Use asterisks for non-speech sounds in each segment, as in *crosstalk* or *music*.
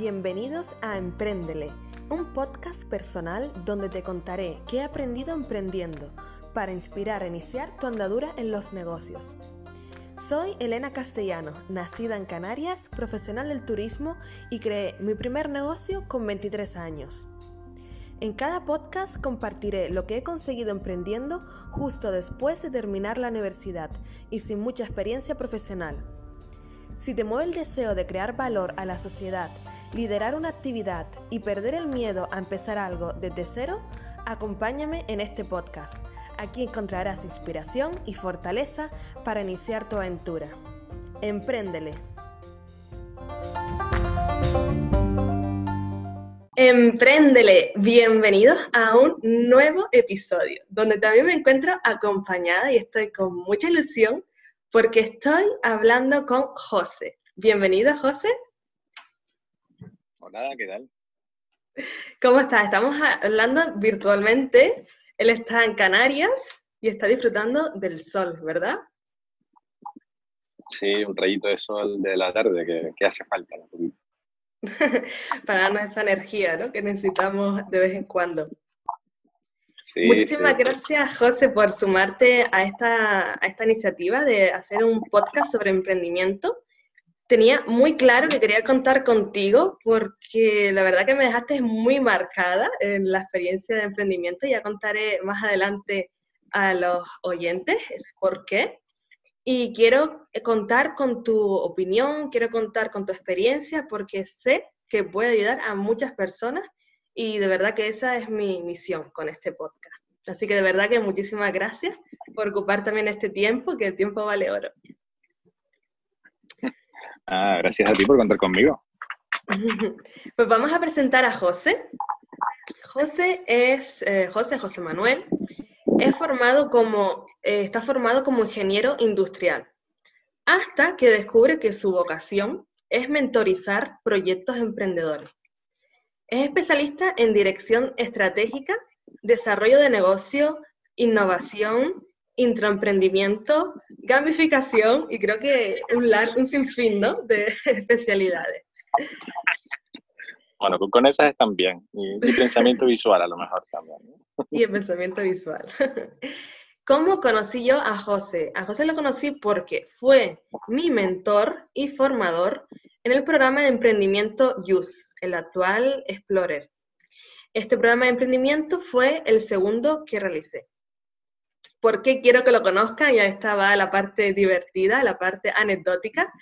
Bienvenidos a Empréndele, un podcast personal donde te contaré qué he aprendido emprendiendo para inspirar a iniciar tu andadura en los negocios. Soy Elena Castellano, nacida en Canarias, profesional del turismo y creé mi primer negocio con 23 años. En cada podcast compartiré lo que he conseguido emprendiendo justo después de terminar la universidad y sin mucha experiencia profesional. Si te mueve el deseo de crear valor a la sociedad liderar una actividad y perder el miedo a empezar algo desde cero, acompáñame en este podcast. Aquí encontrarás inspiración y fortaleza para iniciar tu aventura. Empréndele. Empréndele, bienvenidos a un nuevo episodio, donde también me encuentro acompañada y estoy con mucha ilusión porque estoy hablando con José. Bienvenido, José. Hola, ¿qué tal? ¿Cómo estás? Estamos hablando virtualmente. Él está en Canarias y está disfrutando del sol, ¿verdad? Sí, un rayito de sol de la tarde que, hace falta. *laughs* Para darnos esa energía ¿no? que necesitamos de vez en cuando. Muchísimas gracias, José, por sumarte a esta, a esta iniciativa de hacer un podcast sobre emprendimiento tenía muy claro que quería contar contigo porque la verdad que me dejaste muy marcada en la experiencia de emprendimiento. Ya contaré más adelante a los oyentes por qué. Y quiero contar con tu opinión, quiero contar con tu experiencia porque sé que puede ayudar a muchas personas y de verdad que esa es mi misión con este podcast. Así que de verdad que muchísimas gracias por ocupar también este tiempo, que el tiempo vale oro. Ah, gracias a ti por contar conmigo. *laughs* Pues vamos a presentar a José. José es eh, José José Manuel. Es formado como, eh, está formado como ingeniero industrial, hasta que descubre que su vocación es mentorizar proyectos emprendedores. Es especialista en dirección estratégica, desarrollo de negocio, innovación, intraemprendimiento, gamificación y creo que un, un sinfín ¿no? de *laughs* especialidades. Bueno, con esas están bien. Y, pensamiento *laughs* visual a lo mejor también. Y el pensamiento visual. *laughs* ¿Cómo conocí yo a José? A José lo conocí porque fue mi mentor y formador en el programa de emprendimiento YUS, el actual Explorer. Este programa de emprendimiento fue el segundo que realicé. ¿Por qué quiero que lo conozca? Ya estaba la parte divertida, la parte anecdótica,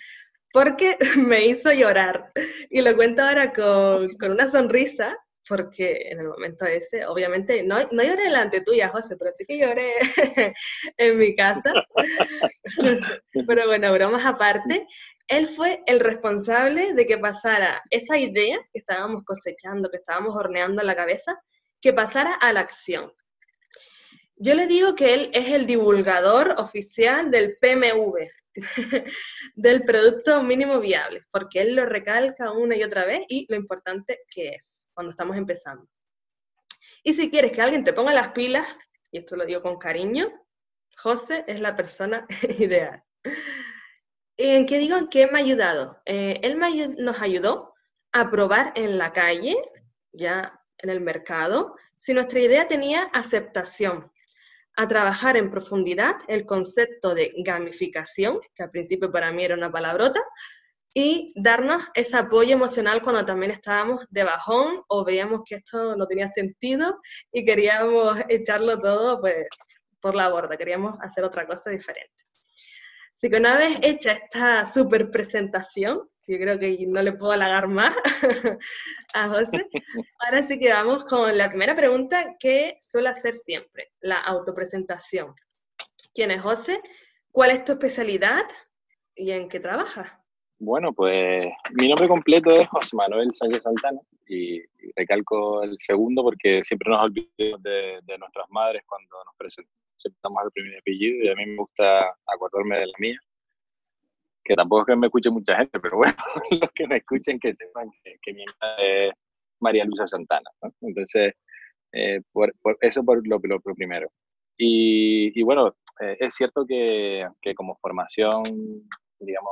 porque *laughs* me hizo llorar. Y lo cuento ahora con, con una sonrisa, porque en el momento ese, obviamente, no, no lloré delante tuya, José, pero sí que lloré *laughs* en mi casa. *laughs* pero bueno, bromas aparte, él fue el responsable de que pasara esa idea que estábamos cosechando, que estábamos horneando en la cabeza, que pasara a la acción. Yo le digo que él es el divulgador oficial del PMV, *laughs* del Producto Mínimo Viable, porque él lo recalca una y otra vez y lo importante que es cuando estamos empezando. Y si quieres que alguien te ponga las pilas, y esto lo digo con cariño, José es la persona *laughs* ideal. ¿En qué digo? ¿Qué me ha ayudado? Eh, él nos ayudó a probar en la calle, ya en el mercado, si nuestra idea tenía aceptación, a trabajar en profundidad el concepto de gamificación, que al principio para mí era una palabrota, y darnos ese apoyo emocional cuando también estábamos de bajón o veíamos que esto no tenía sentido y queríamos echarlo todo pues, por la borda, queríamos hacer otra cosa diferente. Así que una vez hecha esta super presentación, yo creo que no le puedo halagar más *laughs* a José. Ahora sí que vamos con la primera pregunta que suele hacer siempre, la autopresentación. ¿Quién es José? ¿Cuál es tu especialidad y en qué trabajas? Bueno, pues mi nombre completo es José Manuel Sánchez Santana y, recalco el segundo porque siempre nos olvidamos de, nuestras madres cuando nos presentamos al primer apellido y a mí me gusta acordarme de la mía que tampoco es que me escuche mucha gente, pero bueno, *laughs* los que me escuchen que sepan que, mi madre es María Luisa Santana. Entonces, eh, por, eso por lo, primero. Y, bueno, eh, es cierto que, que, como formación, digamos,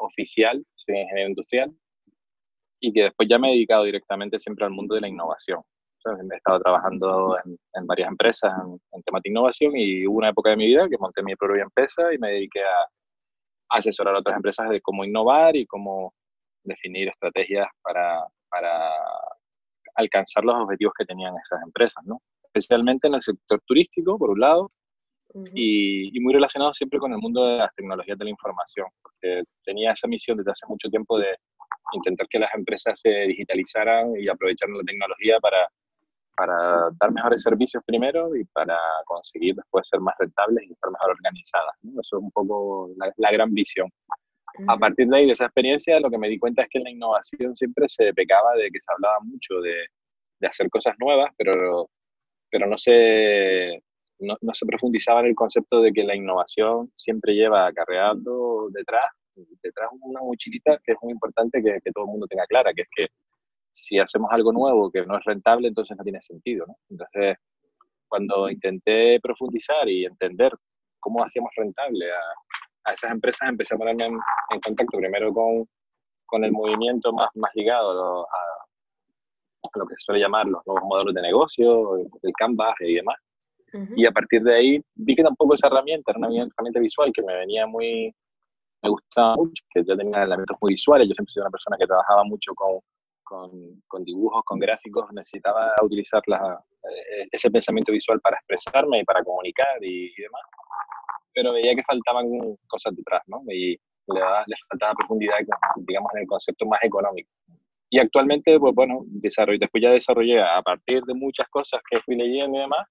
oficial, soy ingeniero industrial y que después ya me he dedicado directamente siempre al mundo de la innovación. He estado trabajando en, varias empresas en, temas de innovación y hubo una época de mi vida que monté mi propia empresa y me dediqué a, asesorar a otras empresas de cómo innovar y cómo definir estrategias para, para alcanzar los objetivos que tenían esas empresas, ¿no? especialmente en el sector turístico, por un lado, y, y, muy relacionado siempre con el mundo de las tecnologías de la información, porque tenía esa misión desde hace mucho tiempo de intentar que las empresas se digitalizaran y aprovecharan la tecnología para, para dar mejores servicios primero y para conseguir después ser más rentables y estar mejor organizadas. Eso es un poco la, gran visión. A partir de ahí, de esa experiencia, lo que me di cuenta es que en la innovación siempre se pecaba de que se hablaba mucho de, de hacer cosas nuevas, pero, pero no, se, no, no, se profundizaba en el concepto de que la innovación siempre lleva acarreando detrás detrás una mochilita que es muy importante que, que, todo el mundo tenga clara, que es que si hacemos algo nuevo que no es rentable, entonces no tiene sentido. ¿no? Entonces, cuando intenté profundizar y entender cómo hacíamos rentable a, a esas empresas, empecé a ponerme en, contacto primero con, con, el movimiento más, más ligado a, a, lo que se suele llamar los nuevos modelos de negocio, el Canvas y demás. Y a partir de ahí vi que tampoco esa herramienta era una herramienta visual que me venía muy, me gustaba mucho, que yo tenía elementos muy visuales, yo siempre he sido una persona que trabajaba mucho con, con, con dibujos, con gráficos, necesitaba utilizar la, eh, ese pensamiento visual para expresarme y para comunicar y, demás, pero veía que faltaban cosas detrás, ¿no? Y le, le faltaba profundidad, digamos, en el concepto más económico. Y actualmente, pues bueno, desarrollo, después ya desarrollé a partir de muchas cosas que fui leyendo y demás,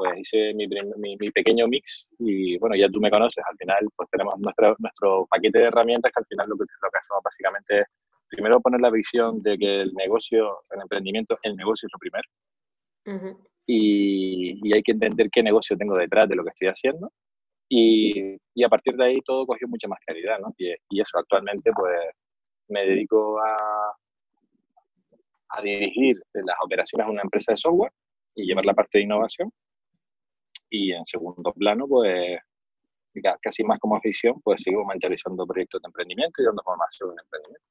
pues hice mi, mi, pequeño mix y bueno, ya tú me conoces, al final pues tenemos nuestro, nuestro paquete de herramientas que al final lo que, lo que hacemos básicamente es primero poner la visión de que el negocio, el emprendimiento, el negocio es lo primero. y, y, hay que entender qué negocio tengo detrás de lo que estoy haciendo. Y, y a partir de ahí todo cogió mucha más claridad, ¿no? Y, y eso actualmente pues me dedico a, a dirigir las operaciones de una empresa de software y llevar la parte de innovación y en segundo plano, pues casi más como afición, pues sigo mentalizando proyectos de emprendimiento y dando formación en emprendimiento.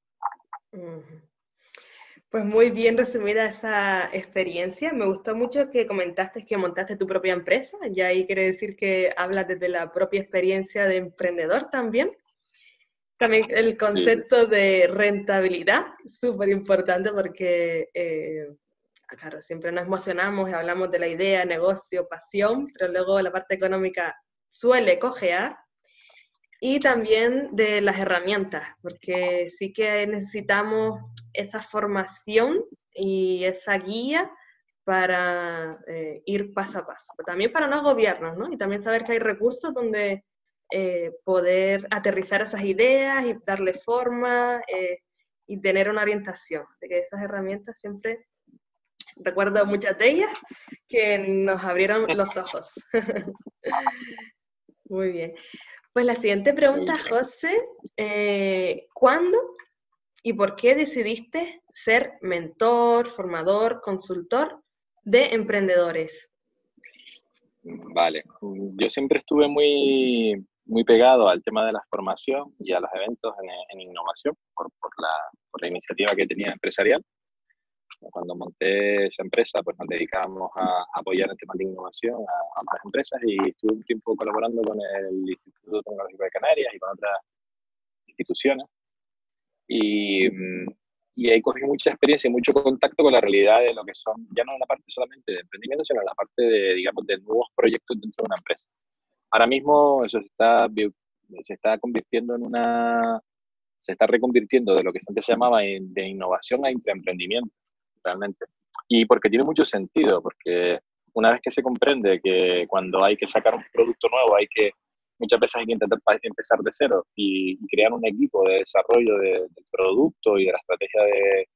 Pues muy bien resumida esa experiencia. Me gustó mucho que comentaste que montaste tu propia empresa. Ya ahí quiere decir que hablas desde la propia experiencia de emprendedor también. También el concepto de rentabilidad, súper importante porque eh, claro, siempre nos emocionamos y hablamos de la idea, negocio, pasión, pero luego la parte económica suele cojear. Y también de las herramientas, porque sí que necesitamos esa formación y esa guía para eh, ir paso a paso, pero también para no gobiernos, ¿no? Y también saber que hay recursos donde eh, poder aterrizar esas ideas y darle forma eh, y tener una orientación, de que esas herramientas siempre recuerdo muchas de ellas que nos abrieron los ojos. *laughs* Muy bien. Pues la siguiente pregunta, José, eh, ¿cuándo y por qué decidiste ser mentor, formador, consultor de emprendedores? Vale, yo siempre estuve muy, muy pegado al tema de la formación y a los eventos en, innovación por, la, por la iniciativa que tenía empresarial. Cuando monté esa empresa, pues nos dedicábamos a apoyar en temas de innovación a, otras empresas y estuve un tiempo colaborando con el Instituto Tecnológico de Canarias y con otras instituciones. Y, y ahí cogí mucha experiencia y mucho contacto con la realidad de lo que son, ya no en la parte solamente de emprendimiento, sino en la parte de, digamos, de nuevos proyectos dentro de una empresa. Ahora mismo eso se está, se está convirtiendo en una, se está reconvirtiendo de lo que antes se llamaba de innovación a emprendimiento realmente. Y porque tiene mucho sentido, porque una vez que se comprende que cuando hay que sacar un producto nuevo hay que, muchas veces hay que intentar empezar de cero y, crear un equipo de desarrollo del producto y de la estrategia de,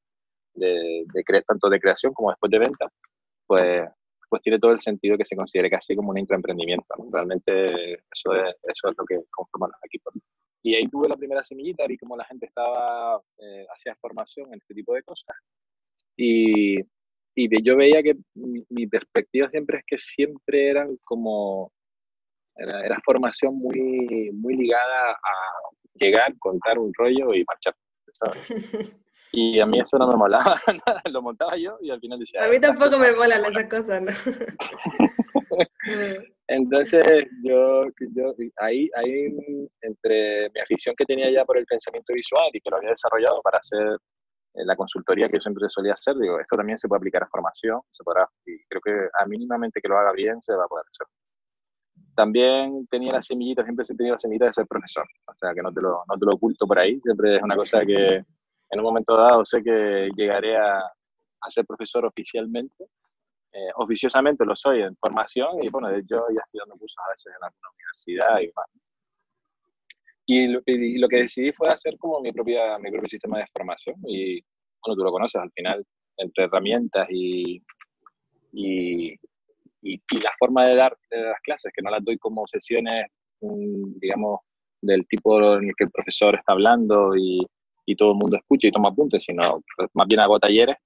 de, de tanto de creación como después de venta, pues, pues tiene todo el sentido que se considere casi como un intraemprendimiento. Realmente eso es, eso es lo que conforman los equipos. Y ahí tuve la primera semillita, y como la gente estaba, eh, hacía formación en este tipo de cosas. Y, y yo veía que mi, perspectiva siempre es que siempre eran como, era, era, formación muy, muy ligada a llegar, contar un rollo y marchar. *laughs* Y a mí eso no me molaba *laughs* nada, lo montaba yo y al final decía... A mí tampoco me molan esas cosas, ¿no? *laughs* Entonces, yo, yo ahí, ahí, entre mi afición que tenía ya por el pensamiento visual y que lo había desarrollado para hacer la consultoría que yo siempre solía hacer, digo, esto también se puede aplicar a formación, se podrá, y creo que a mínimamente que lo haga bien se va a poder hacer. También tenía la semillita, siempre he tenido la semillita de ser profesor, o sea que no te lo, no te lo oculto por ahí, siempre es una cosa que en un momento dado sé que llegaré a, a ser profesor oficialmente, eh, oficiosamente lo soy en formación y bueno, yo ya estoy dando cursos a veces en alguna universidad y demás. Y lo, y lo, que decidí fue hacer como mi, propia, mi propio sistema de formación y bueno, tú lo conoces al final, entre herramientas y, y, y, la forma de dar de las clases, que no las doy como sesiones, mm, digamos, del tipo en el que el profesor está hablando y, y todo el mundo escucha y toma apuntes, sino más bien hago talleres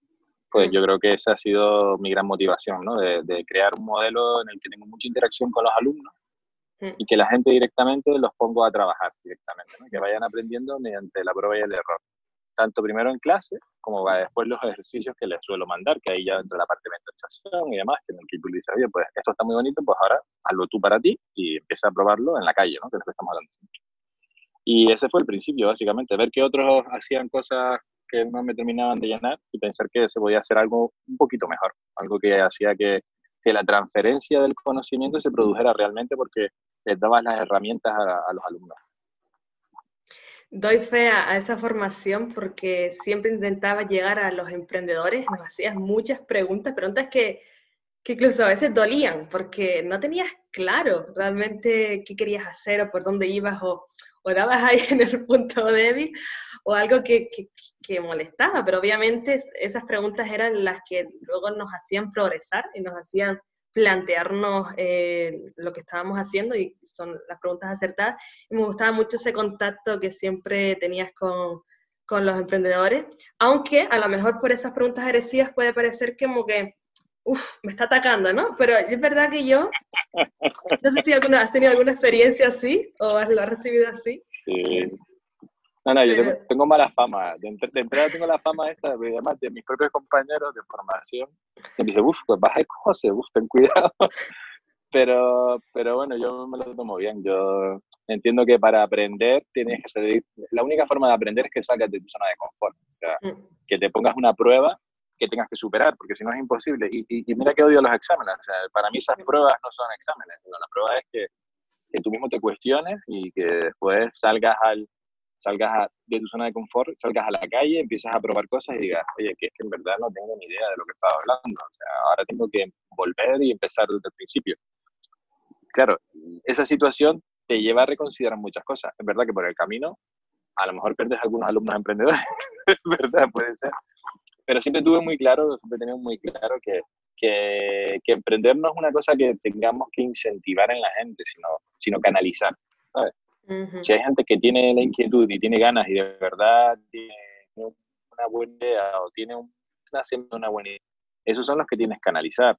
pues yo creo que esa ha sido mi gran motivación, ¿no? De, crear un modelo en el que tengo mucha interacción con los alumnos y que la gente directamente los pongo a trabajar directamente, ¿no? que vayan aprendiendo mediante la prueba y el error. Tanto primero en clase, como va después los ejercicios que les suelo mandar, que ahí ya entra la parte de mentalización y demás, que en el que tú dices, oye, pues esto está muy bonito, pues ahora hazlo tú para ti y empieza a probarlo en la calle, ¿no? Que es lo que estamos hablando. Y ese fue el principio, básicamente, ver que otros hacían cosas que no me terminaban de llenar y pensar que se podía hacer algo un poquito mejor, algo que hacía que, que la transferencia del conocimiento se produjera realmente porque les dabas las herramientas a, los alumnos. Doy fe a, esa formación porque siempre intentaba llegar a los emprendedores, nos hacías muchas preguntas, preguntas que, que incluso a veces dolían porque no tenías claro realmente qué querías hacer o por dónde ibas o, o dabas ahí en el punto débil o algo que, que, molestaba, pero obviamente esas preguntas eran las que luego nos hacían progresar y nos hacían plantearnos eh, lo que estábamos haciendo y son las preguntas acertadas. Y me gustaba mucho ese contacto que siempre tenías con, con los emprendedores, aunque a lo mejor por esas preguntas heresías puede parecer como que, me está atacando, ¿no? Pero es verdad que yo, no sé si alguna, has tenido alguna experiencia así o lo has recibido así. Sí, no, no, yo tengo, mala fama. De, entrada tengo la fama esta, además de mis propios compañeros de formación. Se me dice, uff, pues baja José, uff, ten cuidado. *laughs* Pero, pero bueno, yo me lo tomo bien. Yo entiendo que para aprender tienes que salir. La única forma de aprender es que salgas de tu zona de confort. O sea, mm. que te pongas una prueba que tengas que superar, porque si no es imposible. Y, y, mira que odio los exámenes. O sea, para mí esas pruebas no son exámenes. la prueba es que, que tú mismo te cuestiones y que después salgas al, salgas de tu zona de confort, salgas a la calle, empiezas a probar cosas y digas, oye, que es que en verdad no tengo ni idea de lo que estaba hablando, o sea, ahora tengo que volver y empezar desde el principio. Claro, esa situación te lleva a reconsiderar muchas cosas. Es verdad que por el camino a lo mejor pierdes algunos alumnos emprendedores, *laughs* es verdad, puede ser. Pero siempre tuve muy claro, siempre tenido muy claro que, que, que, emprender no es una cosa que tengamos que incentivar en la gente, sino, sino canalizar. ¿sabes? Si hay gente que tiene la inquietud y tiene ganas y de verdad tiene una buena idea o tiene una, una buena idea, esos son los que tienes que analizar.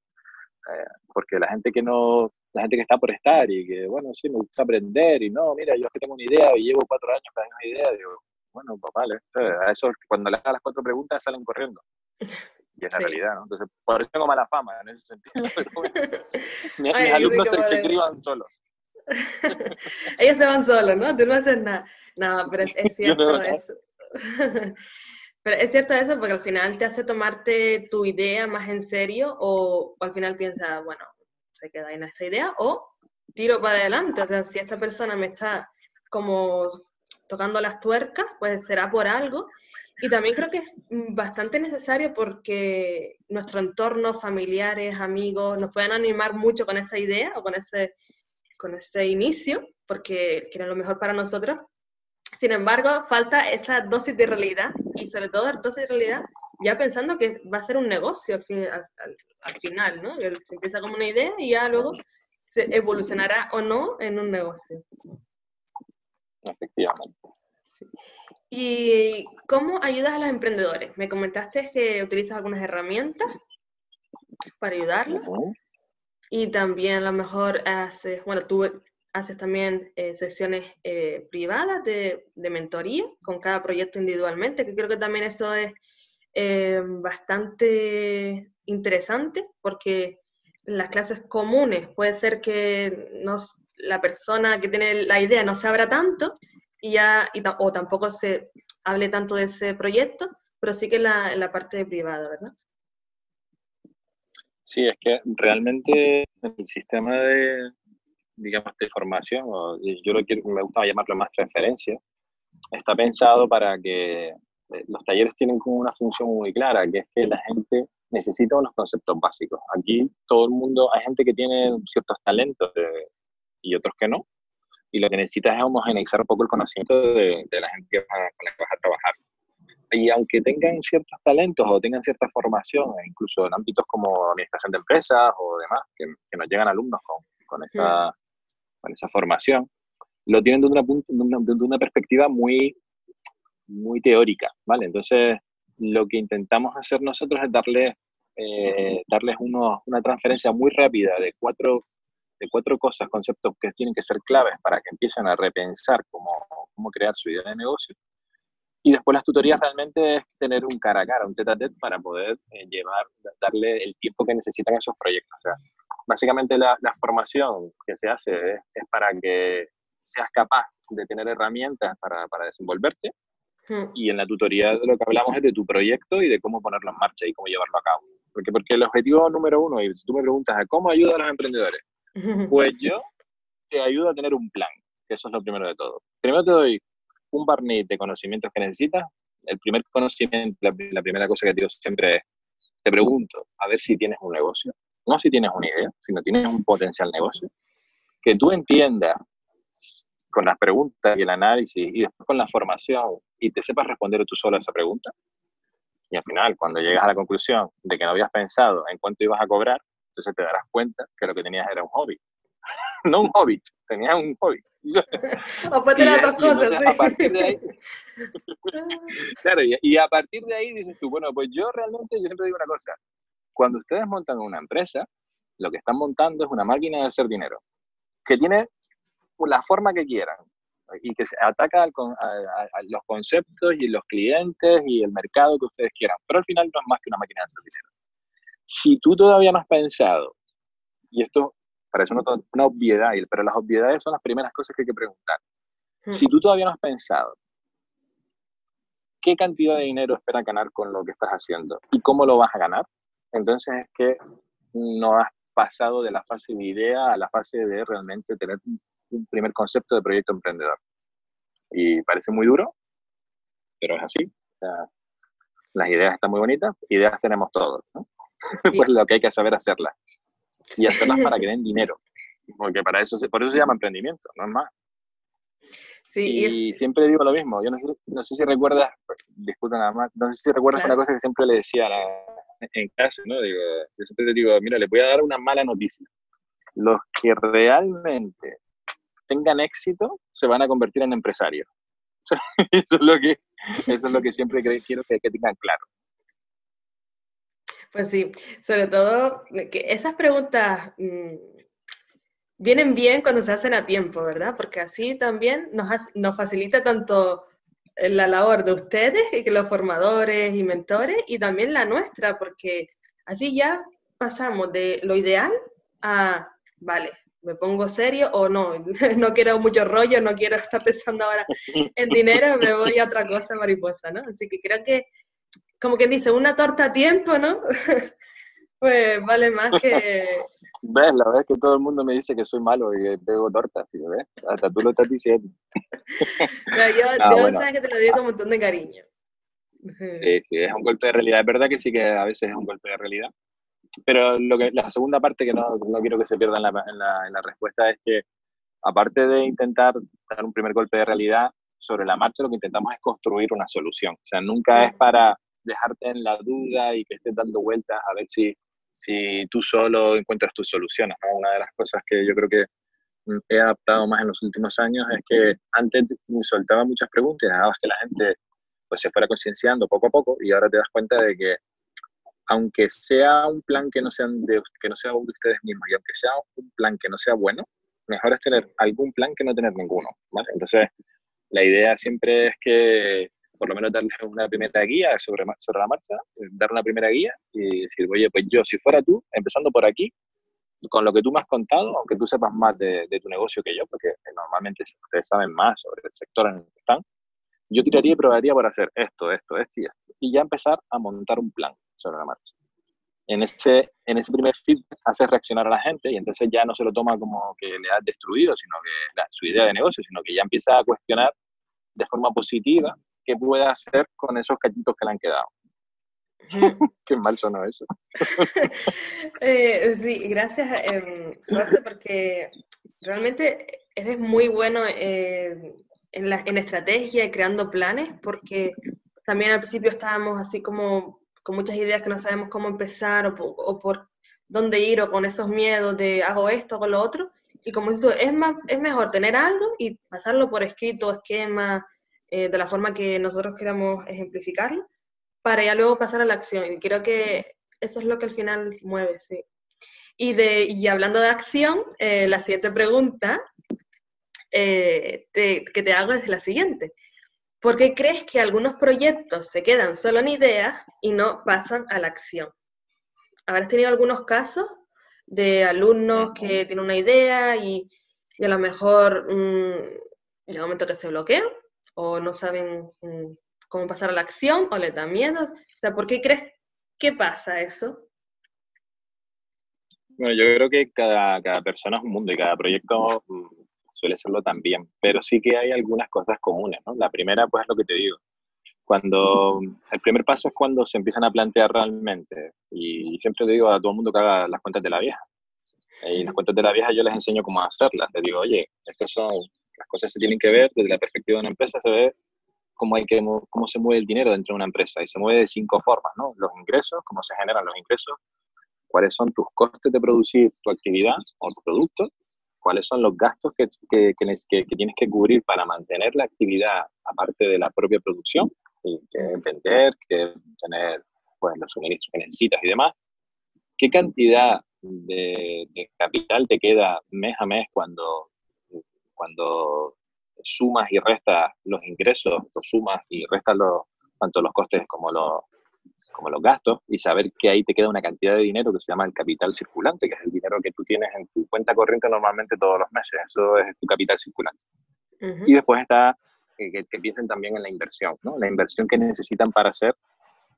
Eh, porque la gente que no, la gente que está por estar y que, bueno, sí, me gusta aprender y no, mira, yo es que tengo una idea y llevo cuatro años con una idea, digo, bueno, pues vale, a eso cuando le hagas las cuatro preguntas salen corriendo. Y es la realidad, ¿no? Entonces, por eso tengo mala fama en ese sentido. *laughs* *laughs* mis, alumnos se, se criban solos. *laughs* Ellos se van solos, ¿no? Tú no haces nada. No, pero es, cierto eso. pero es cierto eso porque al final te hace tomarte tu idea más en serio o, al final piensas, bueno, se queda en esa idea o tiro para adelante. O sea, si esta persona me está como tocando las tuercas, pues será por algo. Y también creo que es bastante necesario porque nuestro entorno, familiares, amigos, nos pueden animar mucho con esa idea o con ese con ese inicio, porque quieren lo mejor para nosotros. Sin embargo, falta esa dosis de realidad y sobre todo dosis de realidad ya pensando que va a ser un negocio al, final, ¿no? Se empieza como una idea y ya luego se evolucionará o no en un negocio. Efectivamente. ¿Y cómo ayudas a los emprendedores? Me comentaste que utilizas algunas herramientas para ayudarlos. Y también a lo mejor haces, bueno, tú haces también eh, sesiones eh, privadas de, de, mentoría con cada proyecto individualmente, que creo que también eso es eh, bastante interesante porque en las clases comunes puede ser que nos, la persona que tiene la idea no se abra tanto y ya, o tampoco se hable tanto de ese proyecto, pero sí que la, la parte privada, ¿verdad? Sí, es que realmente el sistema de, digamos, de formación, o yo lo que me gusta llamarlo más transferencia, está pensado para que eh, los talleres tienen como una función muy clara, que es que la gente necesita unos conceptos básicos. Aquí todo el mundo, hay gente que tiene ciertos talentos y otros que no, y lo que necesitas es homogeneizar un poco el conocimiento de, la gente que con la que vas a trabajar. Y aunque tengan ciertos talentos o tengan cierta formación, incluso en ámbitos como administración de empresas o demás, que, nos llegan alumnos con, con esa, con esa formación, lo tienen desde una, desde una perspectiva muy, muy teórica, ¿vale? Entonces, lo que intentamos hacer nosotros es darle, eh, darles uno, una transferencia muy rápida de cuatro, de cuatro cosas, conceptos que tienen que ser claves para que empiecen a repensar cómo, cómo crear su idea de negocio. Y después las tutorías realmente es tener un cara a cara, un tete a tete para poder eh, llevar, darle el tiempo que necesitan esos proyectos. O sea, básicamente la, la, formación que se hace es, es, para que seas capaz de tener herramientas para, para desenvolverte hmm. y en la tutoría de lo que hablamos es de tu proyecto y de cómo ponerlo en marcha y cómo llevarlo a cabo. Porque, porque el objetivo número uno, y si tú me preguntas cómo ayuda a los emprendedores, *laughs* pues yo te ayudo a tener un plan, que eso es lo primero de todo. Primero te doy un barniz de conocimientos que necesitas. El primer conocimiento, la, primera cosa que te digo siempre es, te pregunto, a ver si tienes un negocio no si tienes una idea, sino tienes un potencial negocio, que tú entiendas con las preguntas y el análisis y después con la formación y te sepas responder tú solo a esa pregunta. Y al final, cuando llegas a la conclusión de que no habías pensado en cuánto ibas a cobrar, entonces te darás cuenta que lo que tenías era un hobby. *laughs* no un hobby, tenías un hobby. *laughs* Aparte de las dos cosas. A partir de ahí, *laughs* claro, y, y, a partir de ahí dices tú, bueno, pues yo realmente, yo siempre digo una cosa, cuando ustedes montan una empresa, lo que están montando es una máquina de hacer dinero, que tiene la forma que quieran y que se ataca a, los conceptos y los clientes y el mercado que ustedes quieran, pero al final no es más que una máquina de hacer dinero. Si tú todavía no has pensado, y esto parece una, una obviedad, pero las obviedades son las primeras cosas que hay que preguntar. Hmm. Si tú todavía no has pensado qué cantidad de dinero esperas ganar con lo que estás haciendo y cómo lo vas a ganar, entonces es que no has pasado de la fase de idea a la fase de realmente tener un primer concepto de proyecto emprendedor. Y parece muy duro, pero es así. las ideas están muy bonitas, ideas tenemos todos, *laughs* pues lo que hay que saber hacerlas. Y hacerlas para que *laughs* den dinero. Porque para eso, por eso se llama emprendimiento, no es más. Sí, y, siempre digo lo mismo. Yo no sé, si recuerdas, disculpa nada más, no sé si recuerdas una cosa que siempre le decía a la, en casa, ¿no? Digo, yo siempre te digo, mira, le voy a dar una mala noticia. Los que realmente tengan éxito se van a convertir en empresarios. *laughs* Eso es lo que, eso es lo que siempre quiero que, tengan claro. Pues sí, sobre todo que esas preguntas mm, vienen bien cuando se hacen a tiempo, ¿verdad? Porque así también nos, nos facilita tanto la labor de ustedes, que los formadores y mentores, y también la nuestra, porque así ya pasamos de lo ideal a, vale, me pongo serio o no, *laughs* no quiero mucho rollo, no quiero *laughs* estar pensando ahora en dinero, me voy a otra cosa mariposa, ¿no? Así que creo que, como quien dice, una torta a tiempo, ¿no? *laughs* pues vale más que, *laughs* ¿Ves? La verdad es que todo el mundo me dice que soy malo y pego tortas, ¿ves? Hasta tú lo estás diciendo. *laughs* Pero yo, ah, sabes que te lo digo con un montón de cariño. Sí, sí, es un golpe de realidad. Es verdad que sí que a veces es un golpe de realidad. Pero lo que, la segunda parte que no, no quiero que se pierda en la, en, la, en la respuesta es que, aparte de intentar dar un primer golpe de realidad, sobre la marcha lo que intentamos es construir una solución. O sea, nunca es para dejarte en la duda y que estés dando vueltas a ver si si tú solo encuentras tus soluciones. Una de las cosas que yo creo que he adaptado más en los últimos años es que antes me soltaba muchas preguntas y dejabas que la gente pues, se fuera concienciando poco a poco y ahora te das cuenta de que aunque sea un plan que no, sean de, que no sea de ustedes mismos y aunque sea un plan que no sea bueno, Mejor es tener algún plan que no tener ninguno, ¿vale? Entonces, la idea siempre es que por lo menos darles una primera guía sobre, sobre la marcha, dar una primera guía y decir, oye, pues yo, si fuera tú, empezando por aquí, con lo que tú me has contado, aunque tú sepas más de, de tu negocio que yo, porque normalmente ustedes saben más sobre el sector en el que están, yo tiraría y probaría por hacer esto, esto, esto y esto. Y ya empezar a montar un plan sobre la marcha. En ese, en ese primer feedback hace reaccionar a la gente y entonces ya no se lo toma como que le has destruido, sino que su idea de negocio, sino que ya empieza a cuestionar de forma positiva qué puede hacer con esos cachitos que le han quedado. *laughs* Qué mal sonó eso. *laughs* eh, sí, gracias, eh, porque realmente eres muy bueno eh, en, la, en estrategia y creando planes, porque también al principio estábamos así como con muchas ideas que no sabemos cómo empezar o, o por dónde ir o con esos miedos de hago esto, hago lo otro. Y como dices es, más, es mejor tener algo y pasarlo por escrito, esquema, eh, de la forma que nosotros queramos ejemplificarlo, para ya luego pasar a la acción. Y creo que eso es lo que al final mueve, sí. Y, de, y hablando de acción, eh, la siguiente pregunta eh, que te hago es la siguiente. ¿Por qué crees que algunos proyectos se quedan solo en ideas y no pasan a la acción? ¿Habrás tenido algunos casos de alumnos que tienen una idea y, y a lo mejor mmm, llega un momento que se bloquean o no saben mmm, cómo pasar a la acción o les da miedo? O sea, ¿por qué crees que pasa eso? Bueno, yo creo que cada, cada persona es un mundo y cada proyecto mm, suele serlo también, pero sí que hay algunas cosas comunes, ¿no? La primera, pues es lo que te digo. Cuando, el primer paso es cuando se empiezan a plantear realmente, y siempre te digo a todo el mundo que haga las cuentas de la vieja. Y las cuentas de la vieja yo les enseño cómo hacerlas. Les digo, oye, estas son, las cosas se tienen que ver desde la perspectiva de una empresa, se ve cómo, hay que, cómo se mueve el dinero dentro de una empresa. Y se mueve de cinco formas, ¿no? Los ingresos, cómo se generan los ingresos, cuáles son tus costes de producir tu actividad o tu producto, cuáles son los gastos que, que, que, que, tienes que cubrir para mantener la actividad aparte de la propia producción, y que vender, que tener pues, los suministros que necesitas y demás. ¿Qué cantidad de, de, capital te queda mes a mes cuando, cuando sumas y restas los ingresos, o sumas y restas los, tanto los costes como los, como los gastos, y saber que ahí te queda una cantidad de dinero que se llama el capital circulante, que es el dinero que tú tienes en tu cuenta corriente normalmente todos los meses. Eso es tu capital circulante. Uh -huh. Y después está eh, que, que, piensen también en la inversión, ¿no? La inversión que necesitan para hacer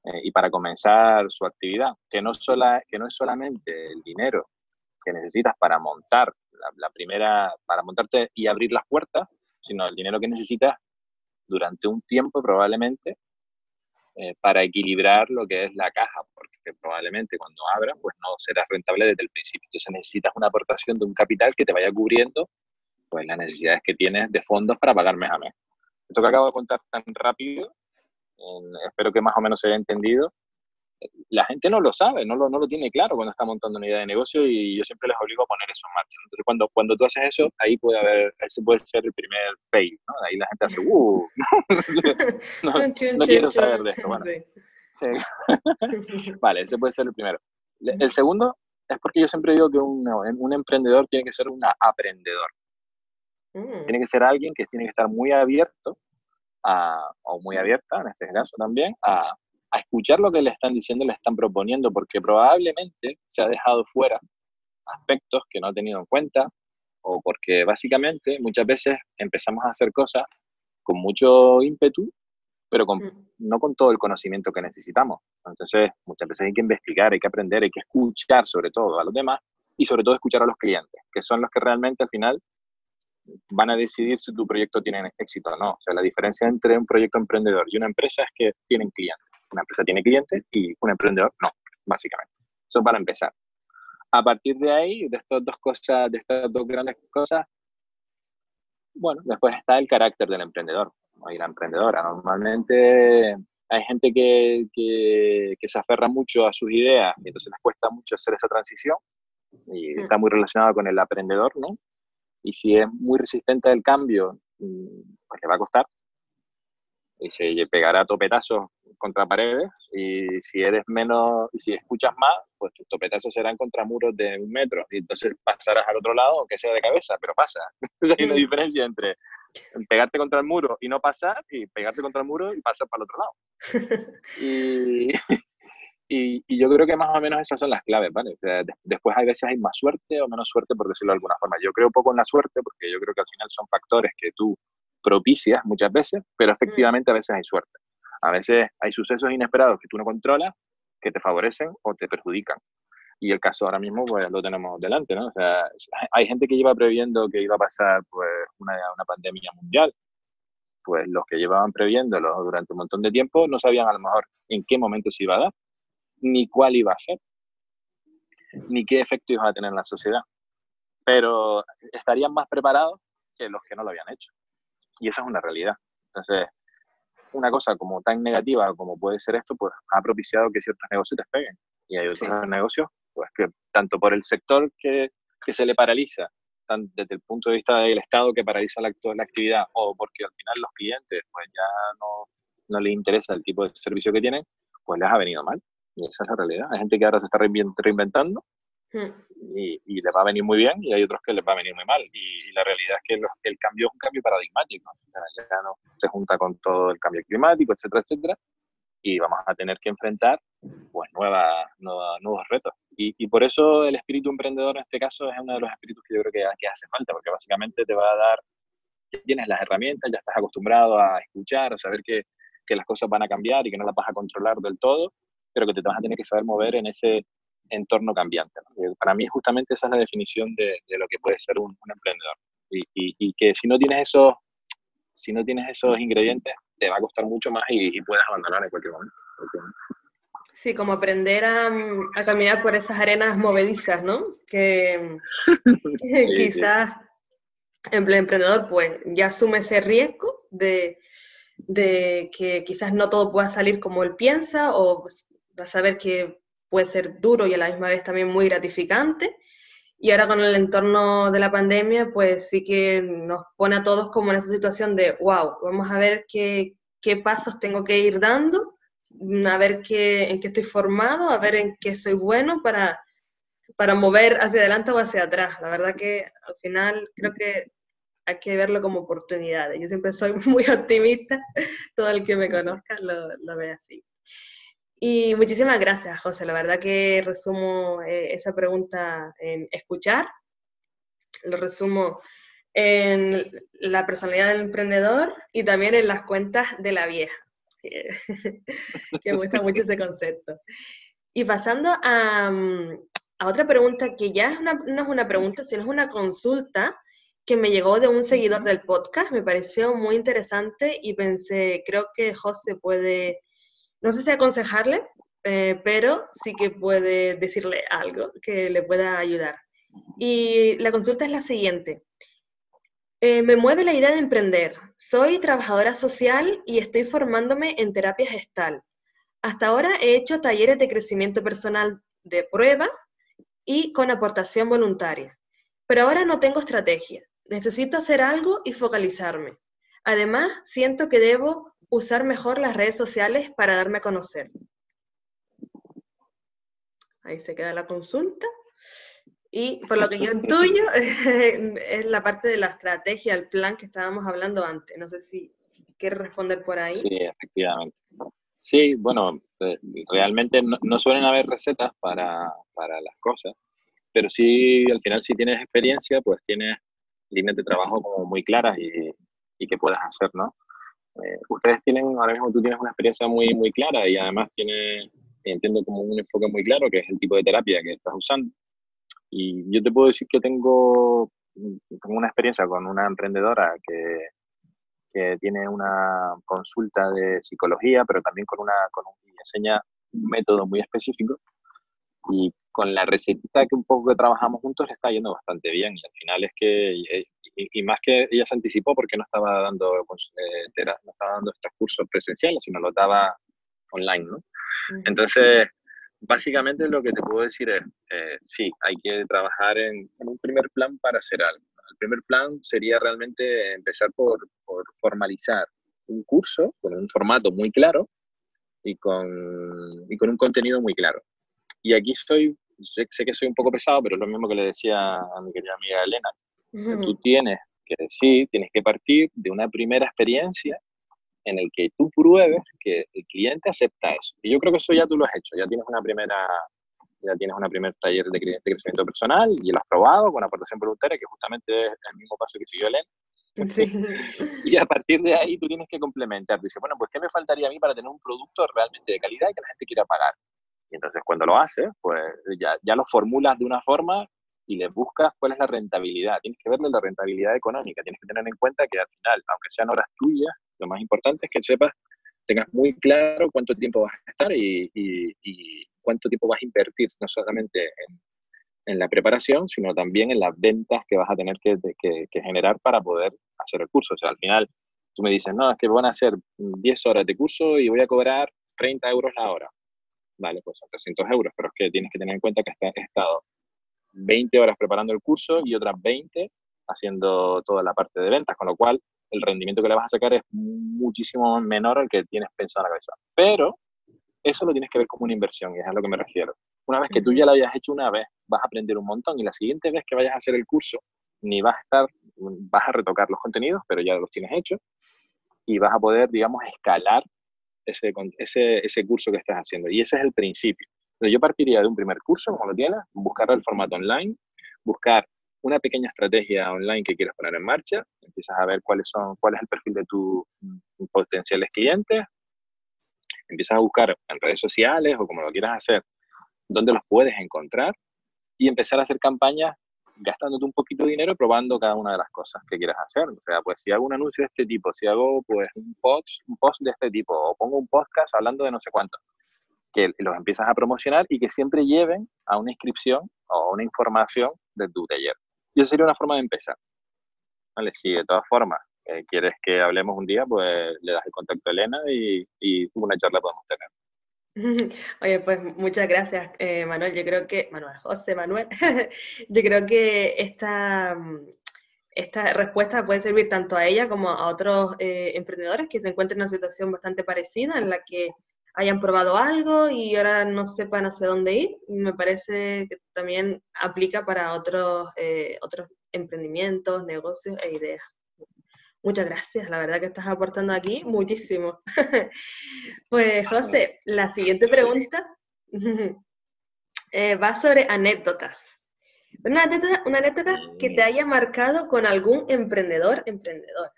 eh, y para comenzar su actividad, que no, sola, que no es solamente el dinero que necesitas para montar la, primera, para montarte y abrir las puertas, sino el dinero que necesitas durante un tiempo probablemente eh, para equilibrar lo que es la caja, porque probablemente cuando abras pues no serás rentable desde el principio. Entonces necesitas una aportación de un capital que te vaya cubriendo pues las necesidades que tienes de fondos para pagar mes a mes. Esto que acabo de contar tan rápido, espero que más o menos se haya entendido, la gente no lo sabe, no lo, no lo tiene claro cuando está montando una idea de negocio y yo siempre les obligo a poner eso en marcha. Entonces, cuando, cuando tú haces eso, ahí puede haber, ese puede ser el primer fail, ¿no? Ahí la gente hace, uh, no, no, quiero saber de esto. Bueno, sí. *laughs* vale, ese puede ser el primero. El segundo es porque yo siempre digo que un, un emprendedor tiene que ser un aprendedor. Mm. Tiene que ser alguien que tiene que estar muy abierto a, o muy abierta, en este caso también, a, a escuchar lo que le están diciendo, le están proponiendo, porque probablemente se ha dejado fuera aspectos que no ha tenido en cuenta o porque básicamente muchas veces empezamos a hacer cosas con mucho ímpetu, pero con, mm. no con todo el conocimiento que necesitamos. Entonces, muchas veces hay que investigar, hay que aprender, hay que escuchar sobre todo a los demás y sobre todo escuchar a los clientes, que son los que realmente al final van a decidir si tu proyecto tiene éxito o no. O sea, la diferencia entre un proyecto emprendedor y una empresa es que tienen clientes. Una empresa tiene clientes y un emprendedor no, básicamente. Eso para empezar. A partir de ahí, de estas dos cosas, de estas dos grandes cosas, bueno, después está el carácter del emprendedor y la emprendedora. Normalmente hay gente que, que, que, se aferra mucho a sus ideas y entonces les cuesta mucho hacer esa transición y mm. está muy relacionado con el aprendedor, ¿no? Y si es muy resistente al cambio, mm, pues le va a costar y se pegará topetazos contra paredes y si eres menos, si escuchas más, pues tus topetazos serán contra muros de un metro y entonces pasarás al otro lado, aunque sea de cabeza, pero pasa. Entonces hay una diferencia entre pegarte contra el muro y no pasar y pegarte contra el muro y pasar para el otro lado. *laughs* *laughs* y, y, yo creo que más o menos esas son las claves, ¿vale? después hay veces hay más suerte o menos suerte, por decirlo de alguna forma. Yo creo poco en la suerte porque yo creo que al final son factores que tú propicias muchas veces, pero mm. efectivamente a veces hay suerte. A veces hay sucesos inesperados que tú no controlas, que te favorecen o te perjudican. Y el caso ahora mismo, pues lo tenemos delante, ¿no? O sea, *laughs* hay gente que lleva previendo que iba a pasar, pues, una, una pandemia mundial. Pues los que llevaban previéndolo durante un montón de tiempo no sabían a lo mejor en qué momento se iba a dar, ni cuál iba a ser, ni qué efecto iba a tener en la sociedad. Pero estarían más preparados que los que no lo habían hecho. Y esa es una realidad. Entonces, una cosa como tan negativa como puede ser esto, pues ha propiciado que ciertos negocios despeguen. Y hay otros negocios, pues que tanto por el sector que, que se le paraliza, tanto desde el punto de vista del Estado que paraliza la, la actividad, o porque al final los clientes pues ya no, no les interesa el tipo de servicio que tienen, pues les ha venido mal. Y esa es la realidad. Hay gente que ahora se está reinventando Y, y, les va a venir muy bien y hay otros que les va a venir muy mal. Y, la realidad es que el cambio es un cambio paradigmático. ya no se junta con todo el cambio climático, etcétera, etcétera. Y vamos a tener que enfrentar pues nuevas, nuevos retos. Y, por eso el espíritu emprendedor en este caso es uno de los espíritus que yo creo que, que hace falta, porque básicamente te va a dar, tienes las herramientas, ya estás acostumbrado a escuchar, a saber que, que las cosas van a cambiar y que no las vas a controlar del todo, pero que te vas a tener que saber mover en ese entorno cambiante. Para mí justamente esa es la definición de, lo que puede ser un, emprendedor. Y, que si no tienes esos, si no tienes esos ingredientes, te va a costar mucho más y, puedes abandonar en cualquier momento. Sí, como aprender a, caminar por esas arenas movedizas, ¿no? Que, *laughs* quizás el emprendedor pues ya asume ese riesgo de, de, que quizás no todo pueda salir como él piensa o pues, saber que puede ser duro y a la misma vez también muy gratificante. Y ahora con el entorno de la pandemia, pues sí que nos pone a todos como en esa situación de, wow, vamos a ver qué, qué pasos tengo que ir dando, a ver qué, en qué estoy formado, a ver en qué soy bueno para, para mover hacia adelante o hacia atrás. La verdad que al final creo que hay que verlo como oportunidades. Yo siempre soy *laughs* muy optimista, todo el que me conozca lo, lo ve así. Y muchísimas gracias, José. La verdad que resumo eh, esa pregunta en escuchar, lo resumo en la personalidad del emprendedor y también en las cuentas de la vieja, que, *laughs* me gusta *laughs* mucho ese concepto. Y pasando a, a otra pregunta que ya no es una pregunta, sino es una consulta que me llegó de un seguidor del podcast, me pareció muy interesante y pensé, creo que José puede no sé si aconsejarle, eh, pero sí que puede decirle algo que le pueda ayudar. Y la consulta es la siguiente. Eh, me mueve la idea de emprender. Soy trabajadora social y estoy formándome en terapia gestal. Hasta ahora he hecho talleres de crecimiento personal de prueba y con aportación voluntaria. Pero ahora no tengo estrategia. Necesito hacer algo y focalizarme. Además, siento que debo usar mejor las redes sociales para darme a conocer. Ahí se queda la consulta. Y por lo que yo intuyo, *laughs* es la parte de la estrategia, el plan que estábamos hablando antes. No sé si quieres responder por ahí. Sí, efectivamente. Sí, bueno, eh, realmente no, suelen haber recetas para, para, las cosas, pero sí, al final, si tienes experiencia, pues tienes líneas de trabajo como muy claras y, y que puedas hacer, ¿no? Eh, ustedes tienen, ahora mismo tú tienes una experiencia muy, muy clara y además tiene, entiendo como un enfoque muy claro, que es el tipo de terapia que estás usando. Y yo te puedo decir que tengo, tengo una experiencia con una emprendedora que, que tiene una consulta de psicología, pero también con una, con un, enseña un método muy específico y con la receta que un poco que trabajamos juntos le está yendo bastante bien y al final es que eh, y, más que ella se anticipó porque no estaba dando, eh, no estaba dando estos cursos presenciales, sino lo daba online, ¿no? Entonces, básicamente lo que te puedo decir es, eh, sí, hay que trabajar en, un primer plan para hacer algo. El primer plan sería realmente empezar por, por formalizar un curso con un formato muy claro y con, y con un contenido muy claro. Y aquí estoy, sé, que soy un poco pesado, pero es lo mismo que le decía a mi querida amiga Elena. Tú tienes que decir, tienes que partir de una primera experiencia en el que tú pruebes que el cliente acepta eso. Y yo creo que eso ya tú lo has hecho, ya tienes una primera ya tienes una primer taller de, crecimiento personal y lo has probado con aportación voluntaria, que justamente es el mismo paso que siguió Elena. Sí. *laughs* y a partir de ahí tú tienes que complementar. Dices, bueno, pues ¿qué me faltaría a mí para tener un producto realmente de calidad y que la gente quiera pagar? Y entonces cuando lo haces, pues ya, ya lo formulas de una forma y le buscas cuál es la rentabilidad. Tienes que verle la rentabilidad económica. Tienes que tener en cuenta que al final, aunque sean horas tuyas, lo más importante es que sepas, tengas muy claro cuánto tiempo vas a estar y, y, cuánto tiempo vas a invertir, no solamente en, en, la preparación, sino también en las ventas que vas a tener que, que, que, generar para poder hacer el curso. O sea, al final tú me dices, no, es que van a ser 10 horas de curso y voy a cobrar 30 euros la hora. Vale, pues son 300 euros, pero es que tienes que tener en cuenta que he estado 20 horas preparando el curso y otras 20 haciendo toda la parte de ventas, con lo cual el rendimiento que le vas a sacar es muchísimo menor al que tienes pensado en la cabeza. Pero eso lo tienes que ver como una inversión, y es a lo que me refiero. Una vez que tú ya lo hayas hecho una vez, vas a aprender un montón y la siguiente vez que vayas a hacer el curso, ni vas a estar, vas a retocar los contenidos, pero ya los tienes hechos y vas a poder, digamos, escalar ese, ese, curso que estás haciendo. Y ese es el principio. Entonces, yo partiría de un primer curso, como lo tienes, buscar el formato online, buscar una pequeña estrategia online que quieras poner en marcha, empiezas a ver cuáles son, cuál es el perfil de tus potenciales clientes, empiezas a buscar en redes sociales o como lo quieras hacer, dónde los puedes encontrar y empezar a hacer campañas gastándote un poquito de dinero probando cada una de las cosas que quieras hacer. O sea, pues si hago un anuncio de este tipo, si hago pues un post, un post de este tipo o pongo un podcast hablando de no sé cuánto, que los empiezas a promocionar y que siempre lleven a una inscripción o una información de tu taller. Y esa sería una forma de empezar. ¿Vale? Si de todas formas eh, quieres que hablemos un día, pues le das el contacto a Elena y, y una charla podemos tener. *laughs* Oye, pues muchas gracias, eh, Manuel. Yo creo que, Manuel, José Manuel, *laughs* yo creo que esta, esta respuesta puede servir tanto a ella como a otros eh, emprendedores que se encuentren en una situación bastante parecida en la que hayan probado algo y ahora no sepan hacia dónde ir. Me parece que también aplica para otros, eh, otros emprendimientos, negocios e ideas. Muchas gracias, la verdad que estás aportando aquí muchísimo. *laughs* pues José, la siguiente pregunta eh, va sobre anécdotas. Una anécdota, una anécdota que te haya marcado con algún emprendedor, emprendedora.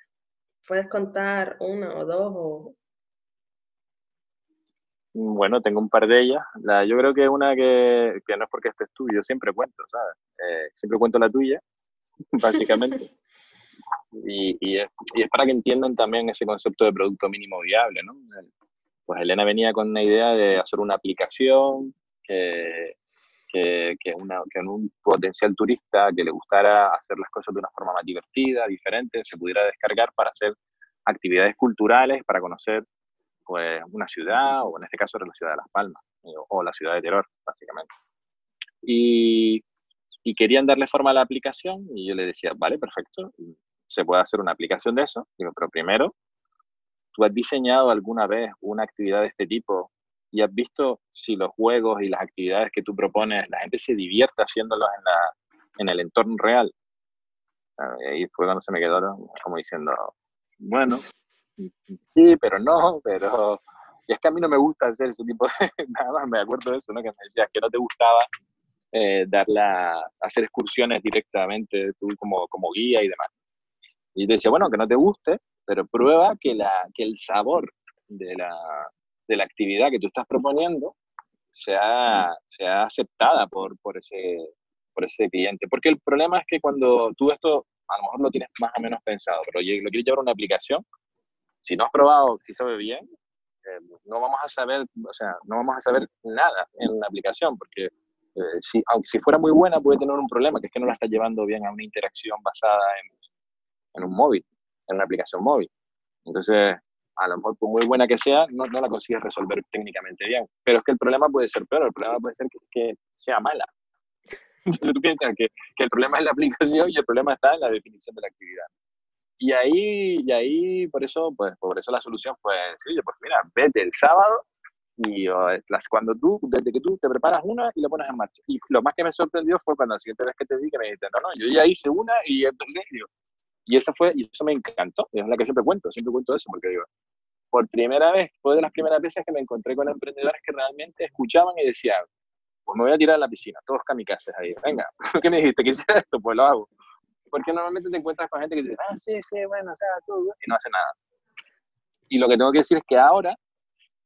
Puedes contar una o dos o bueno, tengo un par de ellas. La, yo creo que una que, que no es porque estés tú, yo siempre cuento, ¿sabes? Eh, siempre cuento la tuya, *laughs* básicamente. *laughs* y, y, es, y, es, para que entiendan también ese concepto de producto mínimo viable, ¿no? Pues Elena venía con una idea de hacer una aplicación que, un potencial turista que le gustara hacer las cosas de una forma más divertida, diferente, se pudiera descargar para hacer actividades culturales, para conocer pues una ciudad, o en este caso era la ciudad de Las Palmas, o, la ciudad de Terror, básicamente. Y, querían darle forma a la aplicación, y yo le decía, vale, perfecto, se puede hacer una aplicación de eso. Pero primero, ¿tú has diseñado alguna vez una actividad de este tipo y has visto si los juegos y las actividades que tú propones, la gente se divierte haciéndolos en, la, en el entorno real? Y ahí fue cuando se me quedó como diciendo, bueno, sí, pero no, pero... Y es que a mí no me gusta hacer ese tipo de... *laughs* Nada más me acuerdo de eso, ¿no? Que me decías que no te gustaba eh, hacer excursiones directamente tú como, como guía y demás. Y te decía, bueno, que no te guste, pero prueba que, la, que el sabor de la, de la actividad que tú estás proponiendo sea, sea aceptada por, por, ese, por ese cliente. Porque el problema es que cuando tú esto, a lo mejor lo tienes más o menos pensado, pero lo quieres llevar a una aplicación, si no has probado si sabe bien, eh, no vamos a saber, o sea, no vamos a saber nada en la aplicación, porque eh, si, aunque si fuera muy buena puede tener un problema, que es que no la está llevando bien a una interacción basada en, en un móvil, en una aplicación móvil. Entonces, a lo mejor por muy buena que sea, no, no la consigues resolver técnicamente bien. Pero es que el problema puede ser peor, el problema puede ser que, que sea mala. *laughs* Entonces tú piensas que, que, el problema es la aplicación y el problema está en la definición de la actividad. Y ahí, y ahí por eso, pues, por eso la solución fue sencilla, pues mira, vete el sábado Y las, cuando tú, desde que tú te preparas una y la pones en marcha. Y lo más que me sorprendió fue cuando la siguiente vez que te vi que me dijiste, no, no, yo ya hice una y empecé. Y, y eso fue, y eso me encantó. Es la que siempre cuento, siempre cuento eso, porque digo, por primera vez, fue de las primeras veces que me encontré con emprendedores que realmente escuchaban y decían, pues me voy a tirar a la piscina, todos kamikazes ahí, venga, *laughs* ¿qué me dijiste? ¿Qué hiciera esto? Pues lo hago. Porque normalmente te encuentras con gente que dice, ah, sí, sí, bueno, o sea, todo, y no hace nada. Y lo que tengo que decir es que ahora,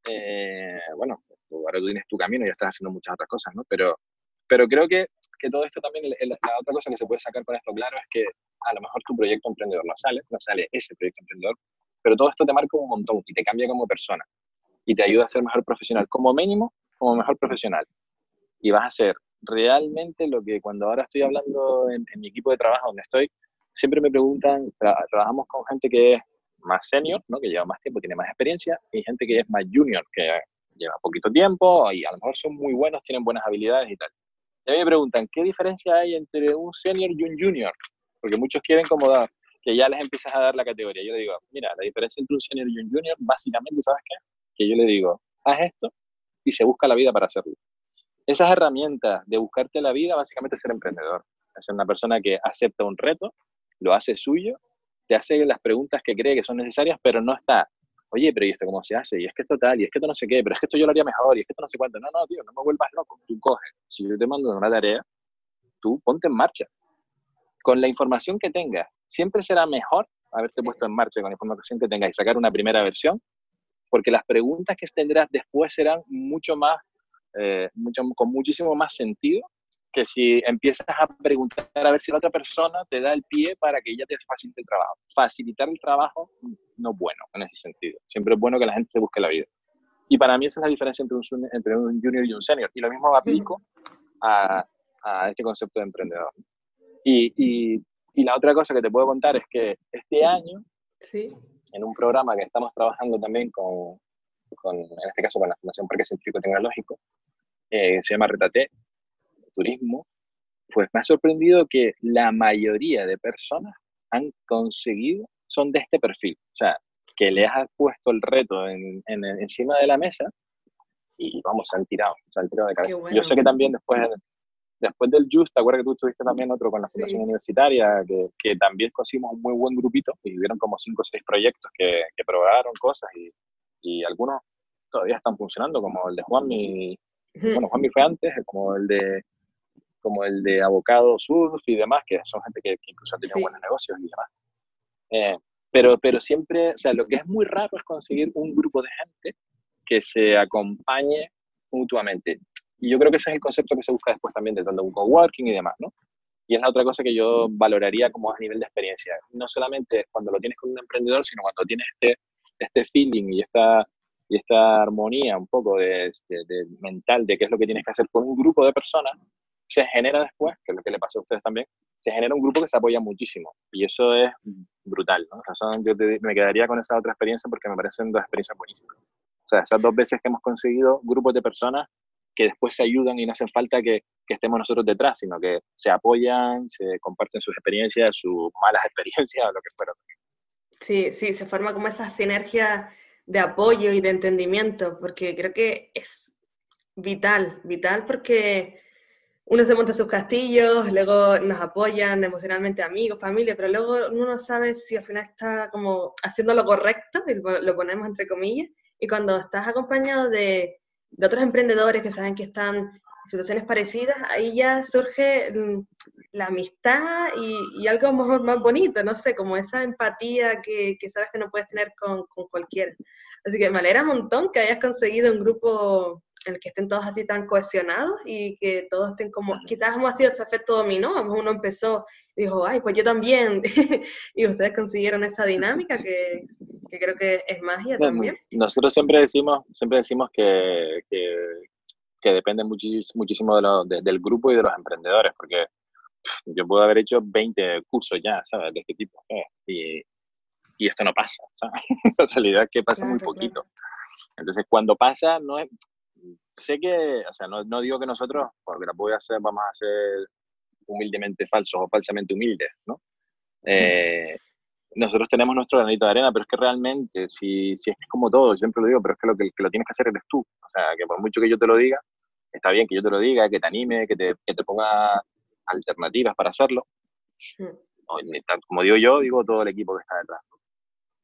eh, bueno, ahora tú tienes tu camino y ya estás haciendo muchas otras cosas, ¿no? Pero, pero creo que, que todo esto también, la otra cosa que se puede sacar con esto claro es que a lo mejor tu proyecto emprendedor no sale, no sale ese proyecto emprendedor, pero todo esto te marca un montón y te cambia como persona y te ayuda a ser mejor profesional, como mínimo, como mejor profesional. Y vas a ser realmente lo que cuando ahora estoy hablando en, mi equipo de trabajo donde estoy, siempre me preguntan, trabajamos con gente que es más senior, ¿no? que lleva más tiempo, tiene más experiencia, y gente que es más junior, que lleva poquito tiempo y a lo mejor son muy buenos, tienen buenas habilidades y tal. Y a mí me preguntan, ¿qué diferencia hay entre un senior y un junior? Porque muchos quieren como dar, que ya les empiezas a dar la categoría. Yo le digo, mira, la diferencia entre un senior y un junior, básicamente, ¿sabes qué? Que yo le digo, haz esto y se busca la vida para hacerlo. Esas herramientas de buscarte la vida, básicamente es ser emprendedor. Es ser una persona que acepta un reto, lo hace suyo, te hace las preguntas que cree que son necesarias, pero no está, oye, pero ¿y esto cómo se hace? Y es que esto tal, y es que esto no sé qué, pero es que esto yo lo haría mejor, y es que esto no sé cuánto. No, no, tío, no me vuelvas loco. Tú coges, si yo te mando una tarea, tú ponte en marcha. Con la información que tengas, siempre será mejor haberte puesto en marcha con la información que tengas y sacar una primera versión, porque las preguntas que tendrás después serán mucho más eh, mucho, con muchísimo más sentido que si empiezas a preguntar a ver si la otra persona te da el pie para que ella te facilite el trabajo. Facilitar el trabajo no es bueno en ese sentido. Siempre es bueno que la gente se busque la vida. Y para mí esa es la diferencia entre un, entre un junior y un senior. Y lo mismo aplico a, a este concepto de emprendedor. Y, y, y, la otra cosa que te puedo contar es que este año, ¿Sí? en un programa que estamos trabajando también con, con, en este caso con la Fundación Parque Científico Tecnológico, eh, se llama Retate, turismo, pues me ha sorprendido que la mayoría de personas han conseguido, son de este perfil. O sea, que les has puesto el reto en, encima de la mesa y vamos, se han tirado, se han tirado de cabeza. Yo sé que también después, después del Just, ¿te acuerdas que tú estuviste también otro con la Fundación Universitaria? Que, que, también conseguimos un muy buen grupito y hubieron como cinco o seis proyectos que, que probaron cosas y, y algunos todavía están funcionando, como el de Juan y, bueno, Juanmi fue antes, como el de como el de Abocado Surf y demás, que son gente que, incluso ha tenido buenos negocios y demás. Eh, pero, pero siempre, o sea, lo que es muy raro es conseguir un grupo de gente que se acompañe mutuamente. Y yo creo que ese es el concepto que se busca después también de tanto un coworking y demás, ¿no? Y es la otra cosa que yo valoraría como a nivel de experiencia. No solamente cuando lo tienes con un emprendedor, sino cuando tienes este, este feeling y esta, y esta armonía un poco de, mental de qué es lo que tienes que hacer con un grupo de personas, se genera después, que es lo que le pasa a ustedes también, se genera un grupo que se apoya muchísimo. Y eso es brutal. ¿no? yo me quedaría con esa otra experiencia porque me parecen dos experiencias buenísimas. O sea, esas dos veces que hemos conseguido grupos de personas que después se ayudan y no hacen falta que, que estemos nosotros detrás, sino que se apoyan, se comparten sus experiencias, sus malas *laughs* experiencias, o lo que fuera. Sí, sí, se forma como esa sinergia de apoyo y de entendimiento, porque creo que es vital, vital porque uno se monta sus castillos, luego nos apoyan emocionalmente amigos, familia, pero luego uno no sabe si al final está como haciendo lo correcto, lo ponemos entre comillas, y cuando estás acompañado de, de otros emprendedores que saben que están en situaciones parecidas, ahí ya surge mm, la amistad y, algo mejor más bonito, no sé, como esa empatía que, que sabes que no puedes tener con, con, cualquiera. Así que me alegra un montón que hayas conseguido un grupo el que estén todos así tan cohesionados y que todos estén como, quizás hemos sido ese efecto dominó, uno empezó y dijo, ay, pues yo también, *laughs* y ustedes consiguieron esa dinámica que, que, creo que es magia también. Nosotros siempre decimos, siempre decimos que, que, que depende muchísimo de del grupo y de los emprendedores, porque yo puedo haber hecho 20 cursos ya, ¿sabes? De este tipo. Y, y, esto no pasa, ¿sabes? *laughs* La realidad es que pasa muy poquito. Entonces, cuando pasa, no es... Sé que, o sea, no, no digo que nosotros, porque la voy a hacer, vamos a ser humildemente falsos o falsamente humildes, ¿no? Eh, nosotros tenemos nuestro granito de arena, pero es que realmente, si, si es como todo, siempre lo digo, pero es que lo que, lo tienes que hacer eres tú. O sea, que por mucho que yo te lo diga, está bien que yo te lo diga, que te anime, que te, que te ponga alternativas para hacerlo. Hmm. como digo yo, digo todo el equipo que está detrás.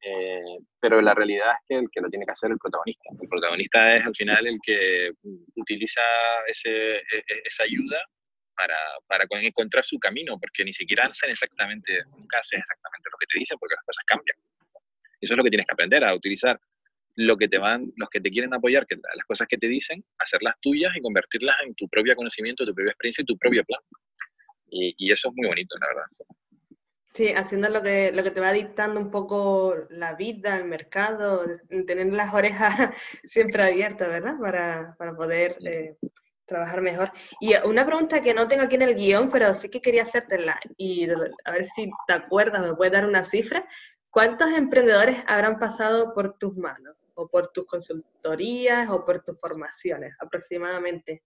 Eh, pero la realidad es que el que lo tiene que hacer es el protagonista. El protagonista es al final el que utiliza ese, e, e, esa ayuda para, para, encontrar su camino, porque ni siquiera hacen exactamente, nunca hacen exactamente lo que te dicen, porque las cosas cambian. Eso es lo que tienes que aprender, a utilizar lo que te van, los que te quieren apoyar, que las cosas que te dicen, hacerlas tuyas y convertirlas en tu propio conocimiento, tu propia experiencia y tu propio plan. Y, y eso es muy bonito, la verdad. Sí, haciendo lo que, lo que te va dictando un poco la vida, el mercado, tener las orejas *laughs* siempre abiertas, ¿verdad? Para, para poder eh, trabajar mejor. Y una pregunta que no tengo aquí en el guion, pero sí que quería hacértela y a ver si te acuerdas, me puedes dar una cifra. ¿Cuántos emprendedores habrán pasado por tus manos? ¿O por tus consultorías o por tus formaciones aproximadamente?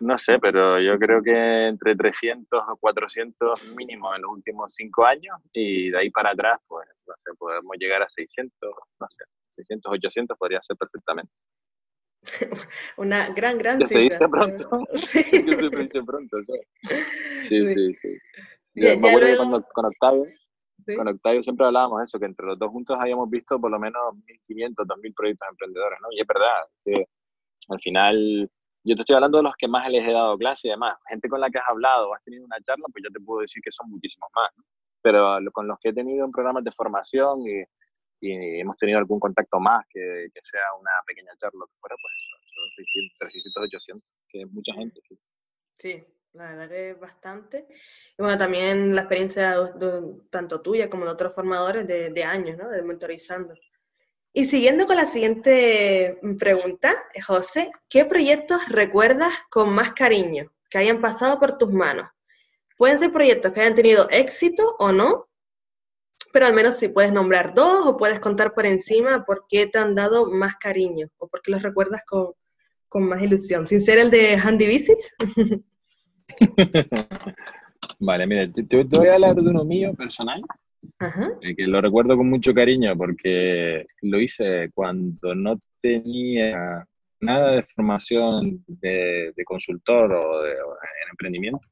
No sé, pero yo creo que entre 300 o 400 mínimo en los últimos cinco años y de ahí para atrás, pues, no sé, podemos llegar a 600, no sé, 600, 800 podría ser perfectamente. *laughs* Una gran, gran ya se dice pronto. *laughs* se dice *laughs* pronto, Sí, sí, sí. Yo me acuerdo cuando, con Octavio, con Octavio siempre hablábamos eso, que entre los dos juntos habíamos visto por lo menos 1.500, 2.000 proyectos emprendedores, ¿no? Y es verdad, que al final yo te estoy hablando de los que más les he dado clase y demás. Gente con la que has hablado has tenido una charla, pues yo te puedo decir que son muchísimos más. Pero con los que he tenido en programas de formación y, hemos tenido algún contacto más, que, sea una pequeña charla, que fuera, pues son 600, 300, 800, que es mucha gente. Sí. la verdad es bastante. Y bueno, también la experiencia tanto tuya como de otros formadores de, de años, ¿no? De mentorizando. Y siguiendo con la siguiente pregunta, José, ¿qué proyectos recuerdas con más cariño que hayan pasado por tus manos? Pueden ser proyectos que hayan tenido éxito o no, pero al menos si puedes nombrar dos o puedes contar por encima por qué te han dado más cariño o por qué los recuerdas con, más ilusión, sin ser el de Handy Visits. *laughs* *laughs* vale, mira, te, voy a hablar de uno mío personal eh, que lo recuerdo con mucho cariño porque lo hice cuando no tenía nada de formación de, consultor o, de, en emprendimiento.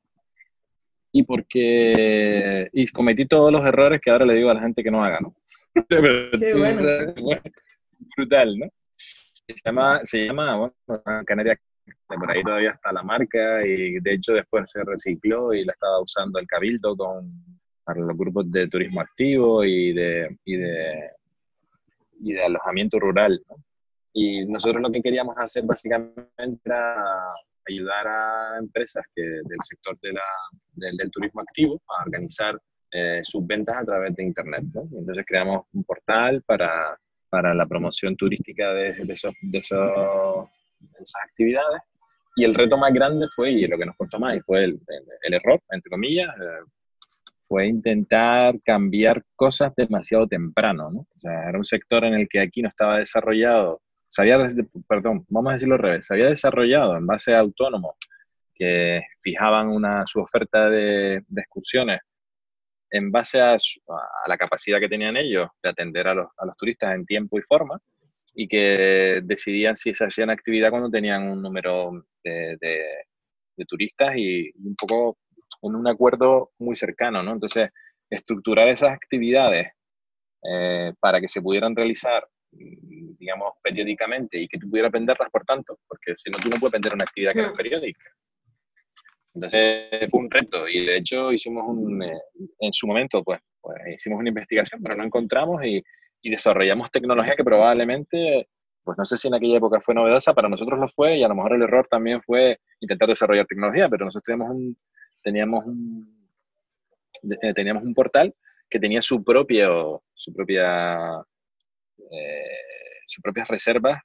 Y porque y cometí todos los errores que ahora le digo a la gente que no haga, ¿no? *laughs* Qué bueno. Brutal, ¿no? Se llama, se llama bueno, Canaria, por ahí todavía está la marca y de hecho después se recicló y la estaba usando el Cabildo con para los grupos de turismo activo y de, y de, y de alojamiento rural. Y nosotros lo que queríamos hacer básicamente era ayudar a empresas que, del sector de la, del, turismo activo a organizar eh, sus ventas a través de Internet. Entonces creamos un portal para, para la promoción turística de, de, esos, de, esos, esas actividades. Y el reto más grande fue, y lo que nos costó más, y fue el, el, error, entre comillas, eh, fue intentar cambiar cosas demasiado temprano, ¿no? Era un sector en el que aquí no estaba desarrollado, se había, perdón, vamos a decirlo al revés, se había desarrollado en base a autónomos que fijaban una, su oferta de, excursiones en base a, la capacidad que tenían ellos de atender a los, a los, turistas en tiempo y forma y que decidían si se hacían actividad cuando tenían un número de, de turistas y un poco en un acuerdo muy cercano, ¿no? Entonces, estructurar esas actividades eh, para que se pudieran realizar, mm, digamos, periódicamente y que tú pudieras venderlas, por tanto, porque si no, tú no puedes vender una actividad que no es periódica. Entonces, fue un reto y de hecho hicimos un, eh, en su momento, pues, pues, hicimos una investigación, pero no encontramos y, y desarrollamos tecnología que probablemente pues no sé si en aquella época fue novedosa, para nosotros lo fue y a lo mejor el error también fue intentar desarrollar tecnología, pero nosotros tenemos un, teníamos un, eh, teníamos un portal que tenía su, propio, su propia eh, sus propias reservas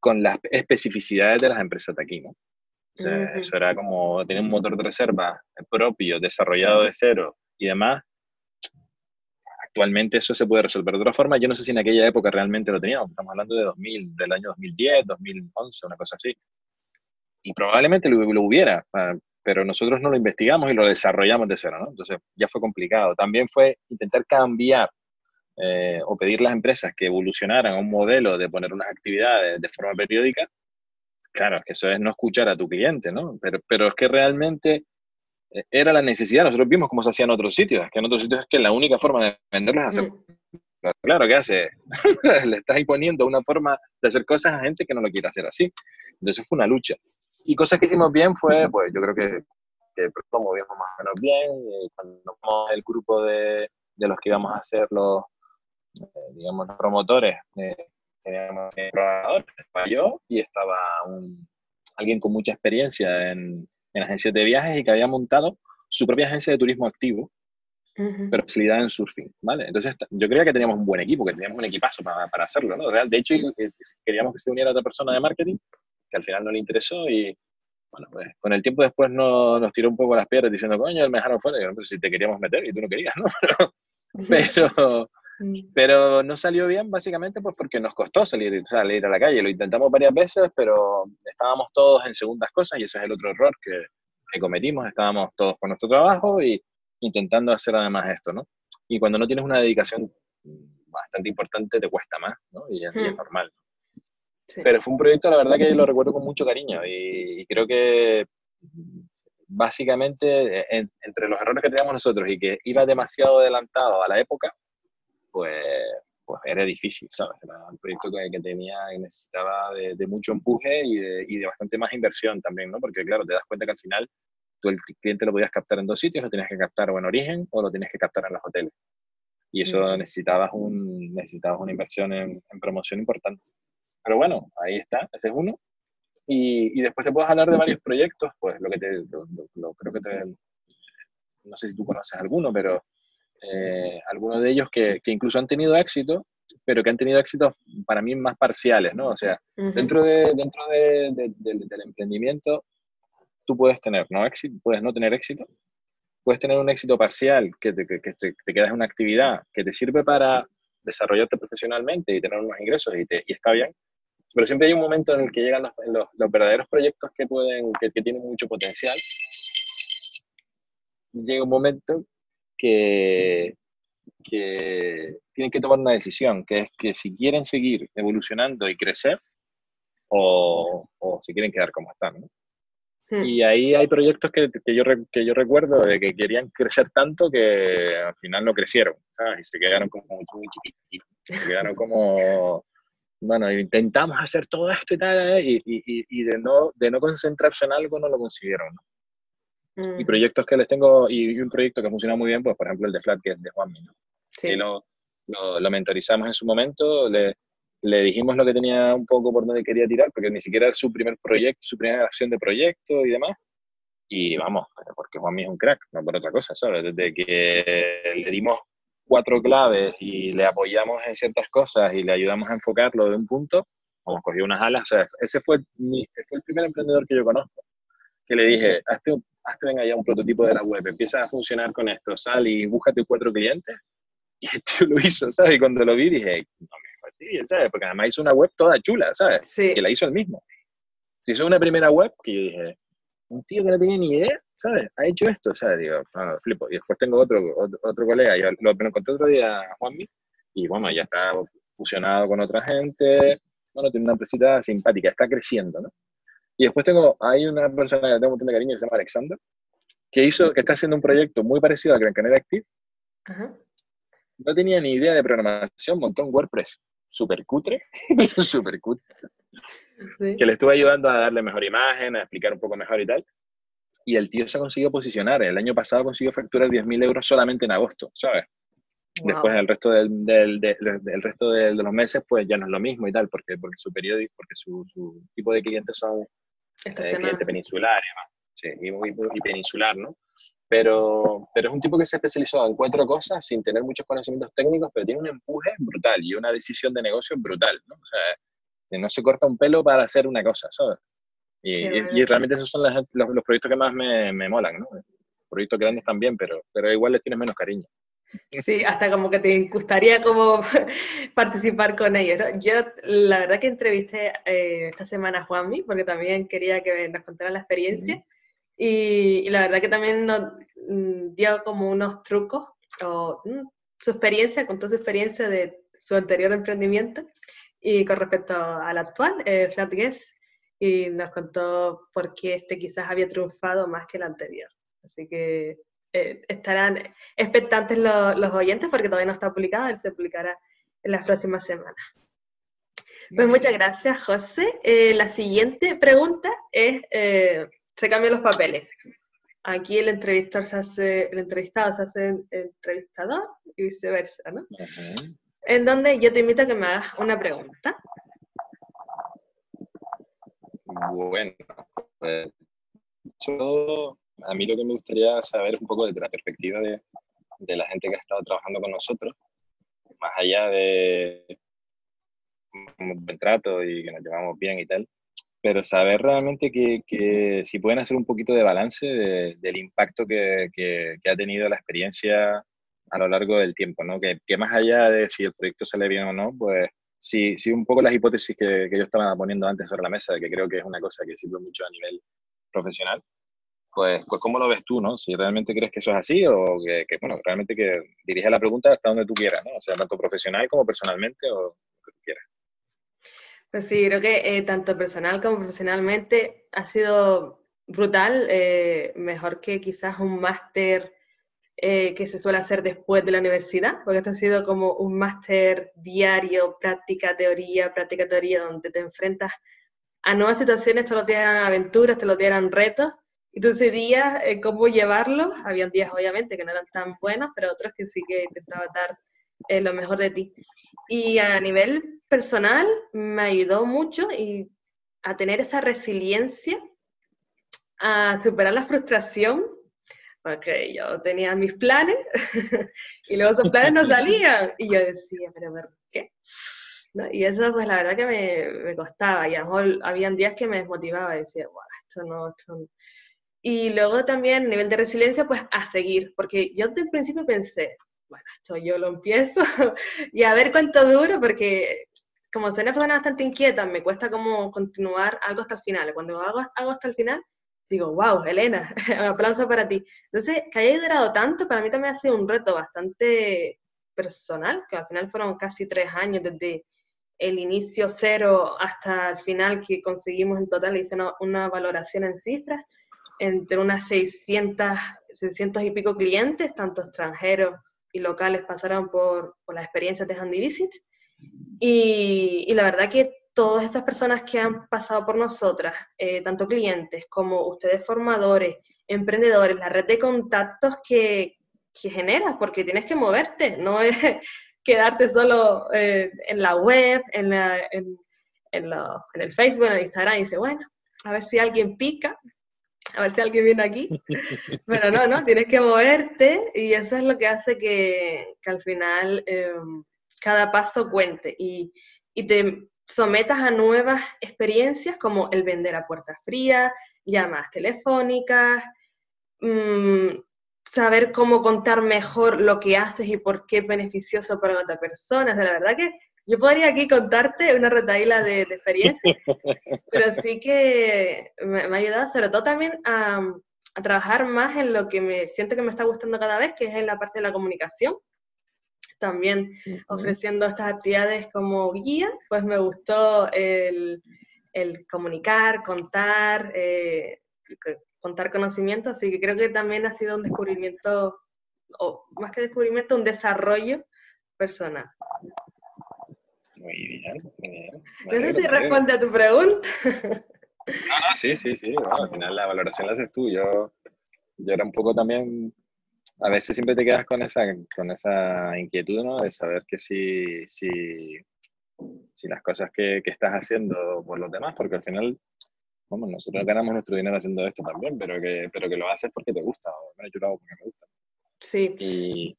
con las especificidades de las empresas de aquí, ¿no? O sea, Eso era como tener un motor de reserva propio, desarrollado de cero y demás. Actualmente eso se puede resolver de otra forma. Yo no sé si en aquella época realmente lo teníamos. Estamos hablando de 2000, del año 2010, 2011, una cosa así. Y probablemente lo, lo hubiera. Pero nosotros no lo investigamos y lo desarrollamos de cero, ¿no? Entonces ya fue complicado. También fue intentar cambiar eh, o pedir a las empresas que evolucionaran a un modelo de poner unas actividades de forma periódica. Claro, es que eso es no escuchar a tu cliente, ¿no? Pero, pero es que realmente eh, era la necesidad. Nosotros vimos cómo se hacía en otros sitios, es que en otros sitios es que la única forma de venderlo es hacer. Mm. Claro, ¿qué hace? *laughs* Le estás imponiendo una forma de hacer cosas a gente que no lo quiere hacer así. Entonces fue una lucha. Y cosas que hicimos bien fue, pues yo creo que, que movimos más o menos bien. Eh, cuando fuimos el grupo de, de, los que íbamos a hacer los, eh, digamos, los promotores, eh, teníamos un programador, estaba yo y estaba un, alguien con mucha experiencia en, en agencias de viajes y que había montado su propia agencia de turismo activo, pero especialidad en surfing, ¿vale? Entonces yo creía que teníamos un buen equipo, que teníamos un equipazo para, para hacerlo, ¿no? De hecho, queríamos que se uniera otra persona de marketing que al final no le interesó y, bueno, pues con el tiempo después no, nos tiró un poco las piedras diciendo, coño, me dejaron fuera. Y yo, no sé si te queríamos meter y tú no querías, *laughs* ¿no? Pero, mm. pero, no salió bien básicamente pues porque nos costó salir, salir a la calle. Lo intentamos varias veces, pero estábamos todos en segundas cosas y ese es el otro error que, que cometimos. Estábamos todos con nuestro trabajo y intentando hacer además esto, ¿no? Y cuando no tienes una dedicación bastante importante te cuesta más, ¿no? Y es, y es mm. Normal. Pero fue un proyecto, la verdad, que lo recuerdo con mucho cariño y, creo que básicamente entre los errores que teníamos nosotros y que iba demasiado adelantado a la época, pues, pues era difícil, ¿sabes? Era un proyecto que, tenía y necesitaba de, mucho empuje y de, y de, bastante más inversión también, ¿no? Porque claro, te das cuenta que al final tú el cliente lo podías captar en dos sitios, lo tienes que captar o en origen o lo tienes que captar en los hoteles. Y eso necesitabas, un, necesitabas una inversión en promoción importante. Pero bueno, ahí está, ese es uno. Y, y después te puedes hablar de varios proyectos, pues lo que te, lo, creo que te, no sé si tú conoces alguno, pero eh, algunos de ellos que, que, incluso han tenido éxito, pero que han tenido éxitos para mí más parciales, ¿no? O sea, dentro, de, dentro de, del emprendimiento, tú puedes tener no éxito, puedes no tener éxito, puedes tener un éxito parcial que te, que, te, te quedas en una actividad que te sirve para desarrollarte profesionalmente y tener unos ingresos y, te, y está bien, pero siempre hay un momento en el que llegan los, los, verdaderos proyectos que, pueden, que, tienen mucho potencial. Llega un momento que, que tienen que tomar una decisión, que es que si quieren seguir evolucionando y crecer o, o si quieren quedar como están. Hmm. Y ahí hay proyectos que, que, yo, que yo recuerdo de que querían crecer tanto que al final no crecieron, Y se quedaron como muy chiquitos, se quedaron como bueno, intentamos hacer todo esto y tal, y, y, y, de, no, de no concentrarse en algo no lo consiguieron. Y mm. proyectos que les tengo, y, un proyecto que funciona muy bien, pues por ejemplo el de Flat, que es de Juanmi, ¿no? Sí. lo, lo, mentorizamos en su momento, le, le dijimos lo que tenía un poco por donde quería tirar, porque ni siquiera es su primer proyecto, su primera acción de proyecto y demás. Y vamos, porque Juanmi es un crack, no por otra cosa, ¿sabes? Desde que le dimos cuatro claves y le apoyamos en ciertas cosas y le ayudamos a enfocarlo de un punto, hemos cogido unas alas. O sea, ese fue, mi, fue el primer emprendedor que yo conozco, que le dije, hazte, hazte venga ya un prototipo de la web, empieza a funcionar con esto, sal y búscate cuatro clientes. Y este lo hizo, ¿sabes? Y cuando lo vi dije, no me fastidies, ¿sabes? Porque además hizo una web toda chula, ¿sabes? Sí. Que la hizo él mismo. Si hizo una primera web, que yo dije, un tío que no tenía ni idea, ¿sabes? Ha hecho esto, ¿sabes? Digo, ah, flipo. Y después tengo otro, otro, colega, yo lo, lo encontré otro día a Juanmi, y bueno, ya está fusionado con otra gente, bueno, tiene una empresita simpática, está creciendo, ¿no? Y después tengo, hay una persona que tengo un montón de cariño que se llama Alexander, que hizo, que está haciendo un proyecto muy parecido a Gran Canaria Active. No tenía ni idea de programación, montó un WordPress súper cutre, *laughs* súper cutre, que le estuve ayudando a darle mejor imagen, a explicar un poco mejor y tal y el tío se ha conseguido posicionar. El año pasado consiguió facturar 10.000 euros solamente en agosto, ¿sabes? Después el resto del, del, del, resto de, los meses, pues ya no es lo mismo y tal, porque, porque su periodo, porque su, su tipo de clientes son eh, clientes peninsulares, sí, y, y, peninsular, ¿no? Pero, pero es un tipo que se especializó en cuatro cosas sin tener muchos conocimientos técnicos, pero tiene un empuje brutal y una decisión de negocio brutal, ¿no? O sea, no se corta un pelo para hacer una cosa, ¿sabes? Y, realmente esos son los, los, proyectos que más me, me molan, ¿no? Proyectos grandes también, pero, pero igual les tienes menos cariño. Sí, hasta como que te gustaría como *laughs* participar con ellos. Yo la verdad que entrevisté eh, esta semana a Juanmi, porque también quería que nos contara la experiencia. Y, la verdad que también nos mm, dio como unos trucos o mm, su experiencia, contó su experiencia de su anterior emprendimiento y con respecto al actual, eh, Flat Guest, y nos contó por qué este quizás había triunfado más que el anterior. Así que eh, estarán expectantes los oyentes porque todavía no está publicado, él se publicará en las próximas semanas. Pues muchas gracias, José. Eh, la siguiente pregunta es, eh, se cambian los papeles. Aquí el entrevistador se hace, el entrevistado se hace entrevistador y viceversa, ¿no? En donde yo te invito a que me hagas una pregunta. Bueno, pues, yo, a mí lo que me gustaría saber es un poco desde la perspectiva de, la gente que ha estado trabajando con nosotros, más allá de un buen trato y que nos llevamos bien y tal, pero saber realmente que, si pueden hacer un poquito de balance del impacto que, que, ha tenido la experiencia a lo largo del tiempo, ¿no? Que, más allá de si el proyecto sale bien o no, pues sí, sí un poco las hipótesis que, yo estaba poniendo antes sobre la mesa, que creo que es una cosa que sirve mucho a nivel profesional, pues, pues ¿cómo lo ves tú, no? Si realmente crees que eso es así o que, que bueno, realmente que dirige la pregunta hasta donde tú quieras, ¿no? O sea, tanto profesional como personalmente o lo que tú quieras. Pues sí, creo que eh, tanto personal como profesionalmente ha sido brutal, eh, mejor que quizás un máster eh, que se suele hacer después de la universidad, porque esto ha sido como un máster diario, práctica, teoría, práctica, teoría, donde te enfrentas a nuevas situaciones, todos los días eran aventuras, todos los días eran retos, y tú decidías cómo llevarlos. Habían días, obviamente, que no eran tan buenos, pero otros que sí que intentaba dar lo mejor de ti. Y a nivel personal me ayudó mucho y a tener esa resiliencia, a superar la frustración, porque yo tenía mis planes *laughs* y luego esos planes no salían y yo decía, pero ¿por qué? Y eso pues la verdad que me, me costaba y a lo mejor habían días que me desmotivaba y decía, wow, esto no, esto no. Y luego también nivel de resiliencia pues a seguir, porque yo desde el principio pensé, bueno, esto yo lo empiezo *laughs* y a ver cuánto duro, porque como soy una persona bastante inquieta, me cuesta como continuar algo hasta el final. Cuando hago, hago hasta el final, digo, wow, Elena, *laughs* un aplauso para ti. Entonces, que haya durado tanto, para mí también ha sido un reto bastante personal, que al final fueron casi tres años desde el inicio cero hasta el final que conseguimos en total, hice una, una valoración en cifras, entre unas 600, 600 y pico clientes, tanto extranjeros y locales pasaron por, por la experiencia de Handy Visit. Y, y, la verdad que todas esas personas que han pasado por nosotras, eh, tanto clientes como ustedes formadores, emprendedores, la red de contactos que, que generas, porque tienes que moverte, no es *laughs* quedarte solo eh, en la web, en, la, en, en, en, el Facebook, en el Instagram, y dice, bueno, a ver si alguien pica, a ver si alguien viene aquí. *laughs* Pero no, no, tienes que moverte y eso es lo que hace que, que al final em, cada paso cuente y, y, te sometas a nuevas experiencias como el vender a puerta fría, llamadas telefónicas, mmm, saber cómo contar mejor lo que haces y por qué es beneficioso para otra persona. O sea, la verdad que yo podría aquí contarte una retaíla de, de experiencias, *laughs* pero sí que me, ha ayudado sobre todo también a, a, trabajar más en lo que me siento que me está gustando cada vez, que es en la parte de la comunicación. También ofreciendo estas actividades como guía, pues me gustó el, el comunicar, contar, eh, contar conocimiento, así que creo que también ha sido un descubrimiento, o más que descubrimiento, un desarrollo personal. Muy bien, muy bien. No sé si responde a tu pregunta. No, no, sí, sí, sí. Bueno, al final la valoración la haces tú. Yo, yo era un poco también, a veces siempre te quedas con esa, con esa inquietud, ¿no? De saber que si, si, si las cosas que, que estás haciendo por los demás, porque al final, vamos, nosotros ganamos nuestro dinero haciendo esto también, pero que, pero que lo haces porque te gusta, o yo lo hago porque me gusta. Sí. Y,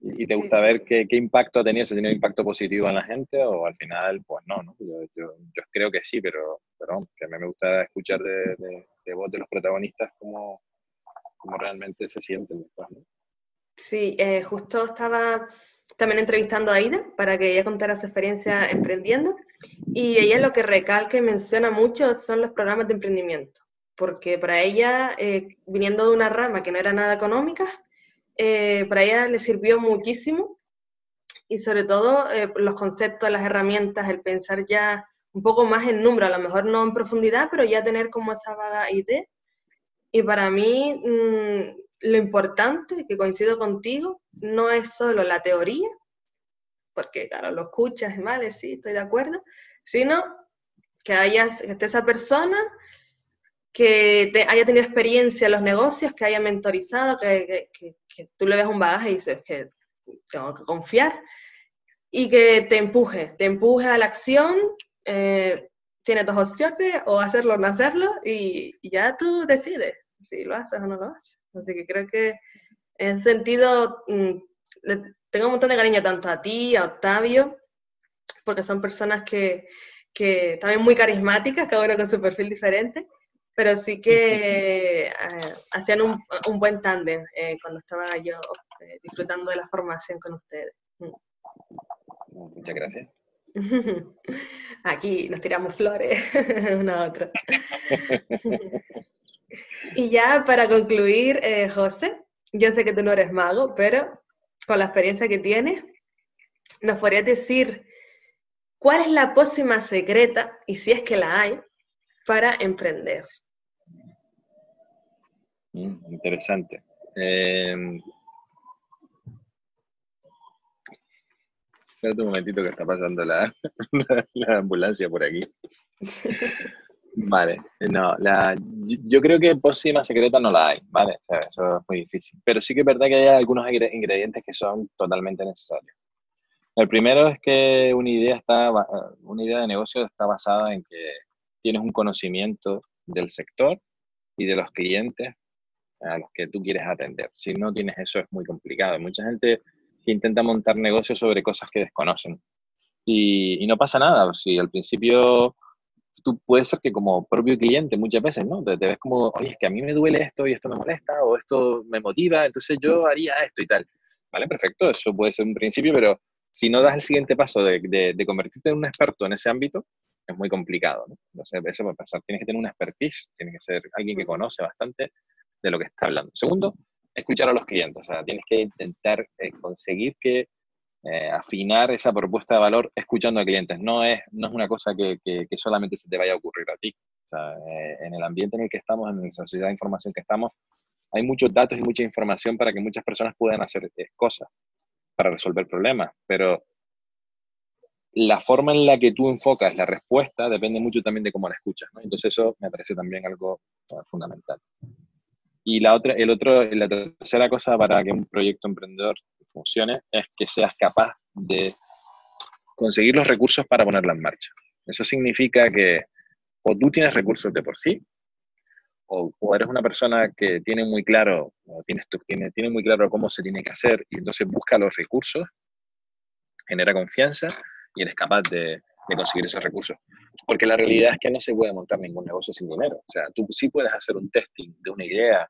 y te gusta ver Qué, qué, impacto ha tenido, si ha tenido impacto positivo en la gente o al final, pues no, ¿no? Yo, yo, yo creo que sí, pero, pero que a mí me gusta escuchar de, de, de voz de los protagonistas cómo, cómo realmente se sienten después, ¿no? Sí, eh, justo estaba también entrevistando a Aida para que ella contara su experiencia emprendiendo y ella lo que recalca y menciona mucho son los programas de emprendimiento, porque para ella, eh, viniendo de una rama que no era nada económica, eh, para ella le sirvió muchísimo y sobre todo eh, los conceptos, las herramientas, el pensar ya un poco más en número, a lo mejor no en profundidad, pero ya tener como esa vaga idea. Y para mí mm, lo importante, que coincido contigo, no es solo la teoría, porque claro, lo escuchas, vale, sí, estoy de acuerdo, sino que, hayas, que esté esa persona que haya tenido experiencia en los negocios, que haya mentorizado, que, tú le ves un bagaje y dices que tengo que confiar, y que te empuje, te empuje a la acción, eh, tiene dos opciones, o hacerlo o no hacerlo, y, ya tú decides si lo haces o no lo haces. Así que creo que en ese sentido mm, tengo un montón de cariño tanto a ti, a Octavio, porque son personas que, que también muy carismáticas, cada uno con su perfil diferente, pero sí que eh, hacían un, un, buen tándem eh, cuando estaba yo eh, disfrutando de la formación con ustedes. Mm. Muchas gracias. *laughs* Aquí nos tiramos flores *laughs* una a otra. y ya para concluir, José, yo sé que tú no eres mago, pero con la experiencia que tienes, ¿nos podrías decir cuál es la pócima secreta, y si es que la hay, para emprender? Mm, interesante. Eh, espérate un momentito que está pasando la, *laughs* ambulancia por aquí. *laughs* Vale, no, la, yo creo que pócima secreta no la hay, ¿vale? eso es muy difícil. Pero sí que es verdad que hay algunos ingredientes que son totalmente necesarios. El primero es que una idea, está, una idea de negocio está basada en que tienes un conocimiento del sector y de los clientes a los que tú quieres atender. Si no tienes eso es muy complicado. Mucha gente que intenta montar negocios sobre cosas que desconocen. Y, no pasa nada. Si al principio tú puedes ser que como propio cliente muchas veces, ¿no? Te, ves como, oye, es que a mí me duele esto y esto me molesta o esto me motiva, entonces yo haría esto y tal. Vale, perfecto, eso puede ser un principio, pero si no das el siguiente paso de, de, convertirte en un experto en ese ámbito, es muy complicado, ¿no? Entonces, eso puede pasar. Tienes que tener una expertise, tienes que ser alguien que conoce bastante de lo que está hablando. Segundo, escuchar a los clientes. O sea, tienes que intentar eh, conseguir que eh, afinar esa propuesta de valor escuchando a clientes. No es, no es una cosa que, que, solamente se te vaya a ocurrir a ti. O sea, eh, en el ambiente en el que estamos, en la sociedad de información que estamos, hay muchos datos y mucha información para que muchas personas puedan hacer cosas para resolver problemas, pero la forma en la que tú enfocas la respuesta depende mucho también de cómo la escuchas, ¿no? Entonces eso me parece también algo fundamental. Y la, otra, el otro, la tercera cosa para que un proyecto emprendedor funcione es que seas capaz de conseguir los recursos para ponerla en marcha. Eso significa que o tú tienes recursos de por sí, o, eres una persona que tiene muy claro, o tienes, tiene, tiene muy claro cómo se tiene que hacer, y entonces busca los recursos, genera confianza y eres capaz de, de conseguir esos recursos. Porque la realidad es que no se puede montar ningún negocio sin dinero. O sea, tú sí puedes hacer un testing de una idea,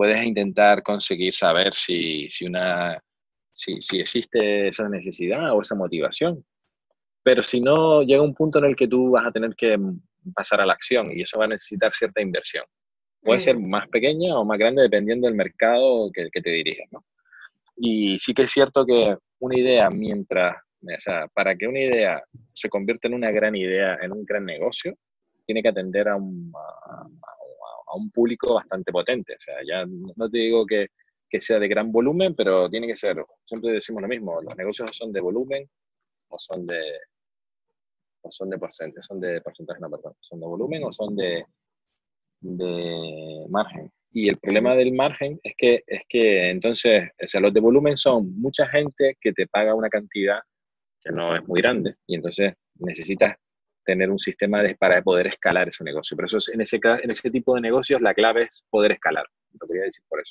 puedes intentar conseguir saber si, si, una, si, si existe esa necesidad o esa motivación. Pero si no, llega un punto en el que tú vas a tener que pasar a la acción y eso va a necesitar cierta inversión. Puede ser mm. más pequeña o más grande dependiendo del mercado que, que te diriges, ¿no? Y sí que es cierto que una idea, mientras, o sea, para que una idea se convierta en una gran idea, en un gran negocio, tiene que atender a un, a un público bastante potente. O sea, ya no te digo que, que, sea de gran volumen, pero tiene que ser, siempre decimos lo mismo, los negocios son de volumen o son de, o son de porcentaje, son de porcentaje, no, perdón, son de volumen o son de, de margen. Y el problema del margen es que, es que entonces, o sea, los de volumen son mucha gente que te paga una cantidad que no es muy grande y entonces necesitas tener un sistema de, para poder escalar ese negocio. Pero eso es, en, ese, en ese tipo de negocios la clave es poder escalar. Lo quería decir por eso.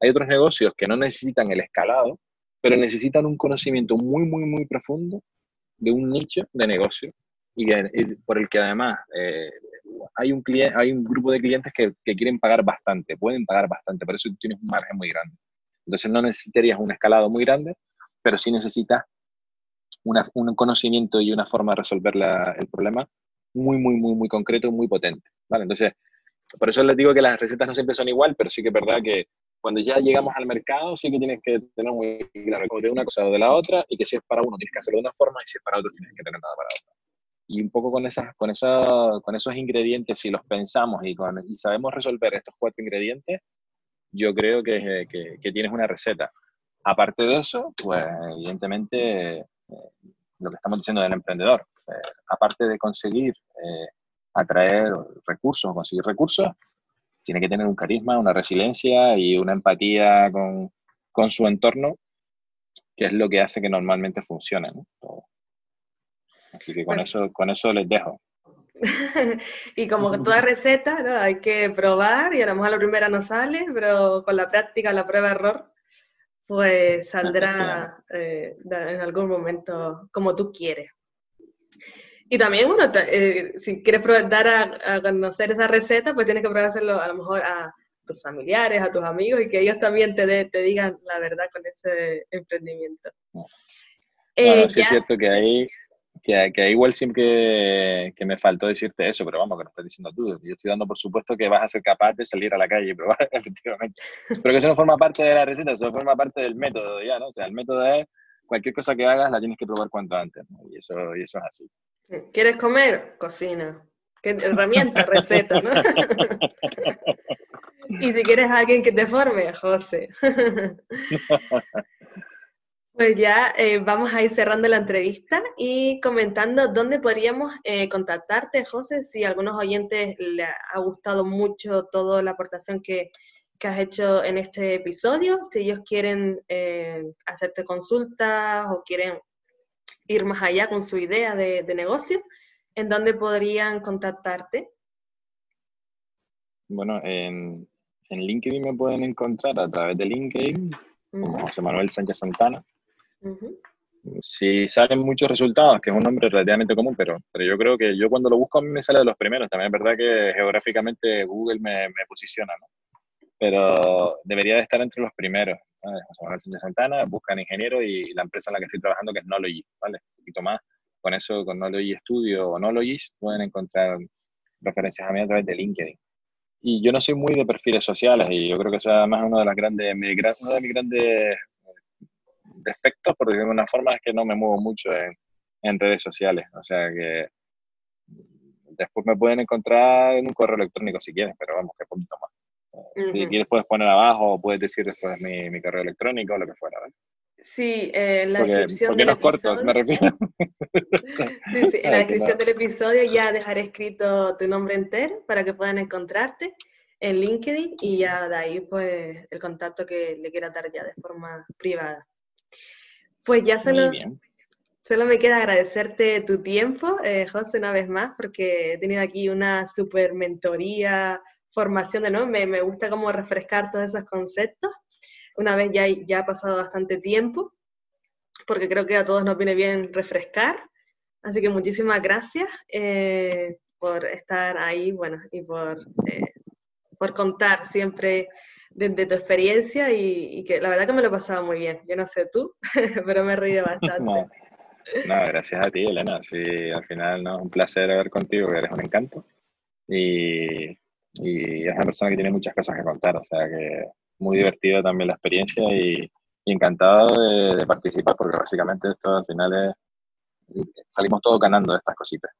Hay otros negocios que no necesitan el escalado, pero necesitan un conocimiento muy, muy, muy profundo de un nicho de negocio y, por el que además eh, hay, un cliente, hay un grupo de clientes que, que, quieren pagar bastante, pueden pagar bastante, por eso tienes un margen muy grande. Entonces no necesitarías un escalado muy grande, pero sí necesitas un conocimiento y una forma de resolver el problema muy, muy, muy, muy concreto, muy potente. ¿vale? Entonces, por eso les digo que las recetas no siempre son igual, pero sí que es verdad que cuando ya llegamos al mercado, sí que tienes que tener muy claro de una cosa o de la otra, y que si es para uno tienes que hacerlo de una forma, y si es para otro tienes que tener nada para otra. Y un poco con, esas, con, con esos ingredientes, si los pensamos y sabemos resolver estos cuatro ingredientes, yo creo que, que, tienes una receta. Aparte de eso, pues evidentemente eh, lo que estamos diciendo del emprendedor, eh, aparte de conseguir eh, atraer recursos, conseguir recursos, tiene que tener un carisma, una resiliencia y una empatía con, con su entorno, que es lo que hace que normalmente funcione. Así que con, pues eso, con eso les dejo. *laughs* y como toda receta, ¿no? hay que probar y a lo mejor la primera no sale, pero con la práctica, la prueba-error, pues saldrá eh, en algún momento como tú quieres. Y también, bueno, eh, si quieres dar a, conocer esa receta, pues tienes que probárselo a lo mejor a tus familiares, a tus amigos y que ellos también te, te digan la verdad con ese emprendimiento. Eh, sí es cierto que ahí, que, que igual siempre que, me faltó decirte eso, pero vamos, que lo estás diciendo tú. Yo estoy dando por supuesto que vas a ser capaz de salir a la calle *laughs* y probar, efectivamente. Pero que eso no forma parte de la receta, eso forma parte del método, ¿ya? ¿no? O sea, el método es cualquier cosa que hagas la tienes que probar cuanto antes, y, eso, y eso es así. ¿Quieres comer? Cocina. ¿Qué herramienta? *laughs* receta, ¿no? *laughs* y si quieres a alguien que te forme, José. Pues ya eh, vamos a ir cerrando la entrevista y comentando dónde podríamos eh, contactarte, José, si a algunos oyentes les ha gustado mucho toda la aportación que, que has hecho en este episodio, si ellos quieren eh, hacerte consultas o quieren ir más allá con su idea de, negocio, ¿en dónde podrían contactarte? Bueno, en, en, LinkedIn me pueden encontrar a través de LinkedIn, como José Manuel Sánchez Santana. Si salen muchos resultados, que es un nombre relativamente común, pero, pero yo creo que yo cuando lo busco a mí me sale de los primeros. También es verdad que geográficamente Google me, me posiciona, ¿no? Pero debería de estar entre los primeros. José Manuel Sánchez Santana, buscan ingeniero y la empresa en la que estoy trabajando, que es Knowledge, ¿vale? Un poquito más. Con eso, con Knowledge Studio o Knowledge, pueden encontrar referencias a mí a través de LinkedIn. Y yo no soy muy de perfiles sociales y yo creo que eso además uno de, las grandes, uno de mis grandes defectos, por decirlo de una forma, es que no me muevo mucho en, en redes sociales. O sea que después me pueden encontrar en un correo electrónico si quieren, pero vamos, que poquito más. Si quieres puedes poner abajo o puedes decir después mi, mi correo electrónico o lo que fuera, ¿vale? Sí, eh, en la descripción del episodio. me refiero. *laughs* *laughs* sí, sí, en la descripción del episodio ya dejaré escrito tu nombre entero para que puedan encontrarte en LinkedIn y ya de ahí pues el contacto que le quieras dar ya de forma privada. Pues ya solo, solo me queda agradecerte tu tiempo, eh, José, una vez más, porque he tenido aquí una super mentoría, formación de nuevo, me, me gusta como refrescar todos esos conceptos, una vez ya, ya ha pasado bastante tiempo, porque creo que a todos nos viene bien refrescar. Así que muchísimas gracias eh, por estar ahí, bueno, y por, eh, por contar siempre de, tu experiencia y, que la verdad que me lo he pasado muy bien. Yo no sé tú, *laughs* pero me reído bastante. No, gracias a ti, Elena. Sí, al final, no, un placer hablar contigo, eres un encanto. Y y es una persona que tiene muchas cosas que contar, o sea que muy divertida también la experiencia y, encantado de, participar porque básicamente esto al final es, salimos todos ganando de estas cositas.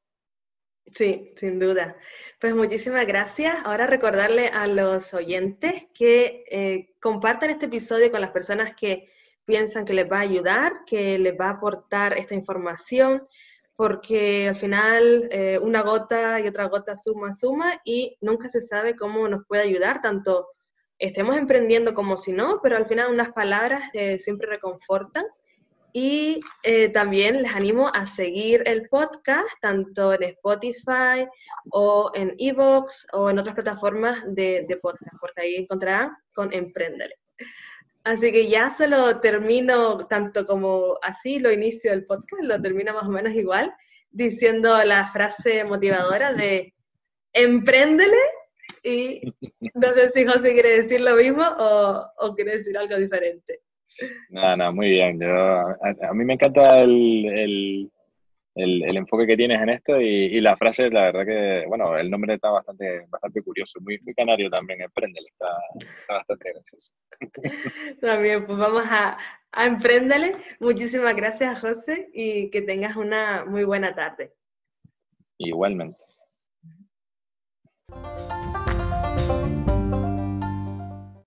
Sí, sin duda. Pues muchísimas gracias. Ahora recordarle a los oyentes que eh, compartan este episodio con las personas que piensan que les va a ayudar, que les va a aportar esta información, porque al final eh, una gota y otra gota suma, suma y nunca se sabe cómo nos puede ayudar, tanto estemos emprendiendo como si no, pero al final unas palabras eh, siempre reconfortan. Y eh, también les animo a seguir el podcast, tanto en Spotify o en Evox o en otras plataformas de, podcast, porque ahí encontrarán con Emprendele. Así que ya se lo termino tanto como así lo inicio el podcast, lo termino más o menos igual, diciendo la frase motivadora de empréndele y no sé si José quiere decir lo mismo o, quiere decir algo diferente. No, no, muy bien. Yo, a, mí me encanta el, el, enfoque que tienes en esto y, la frase, la verdad que, bueno, el nombre está bastante, bastante curioso, muy, muy canario también, Emprendele, está, está bastante gracioso. *laughs* También, pues vamos a, a Emprendele. Muchísimas gracias, José, y que tengas una muy buena tarde. Igualmente.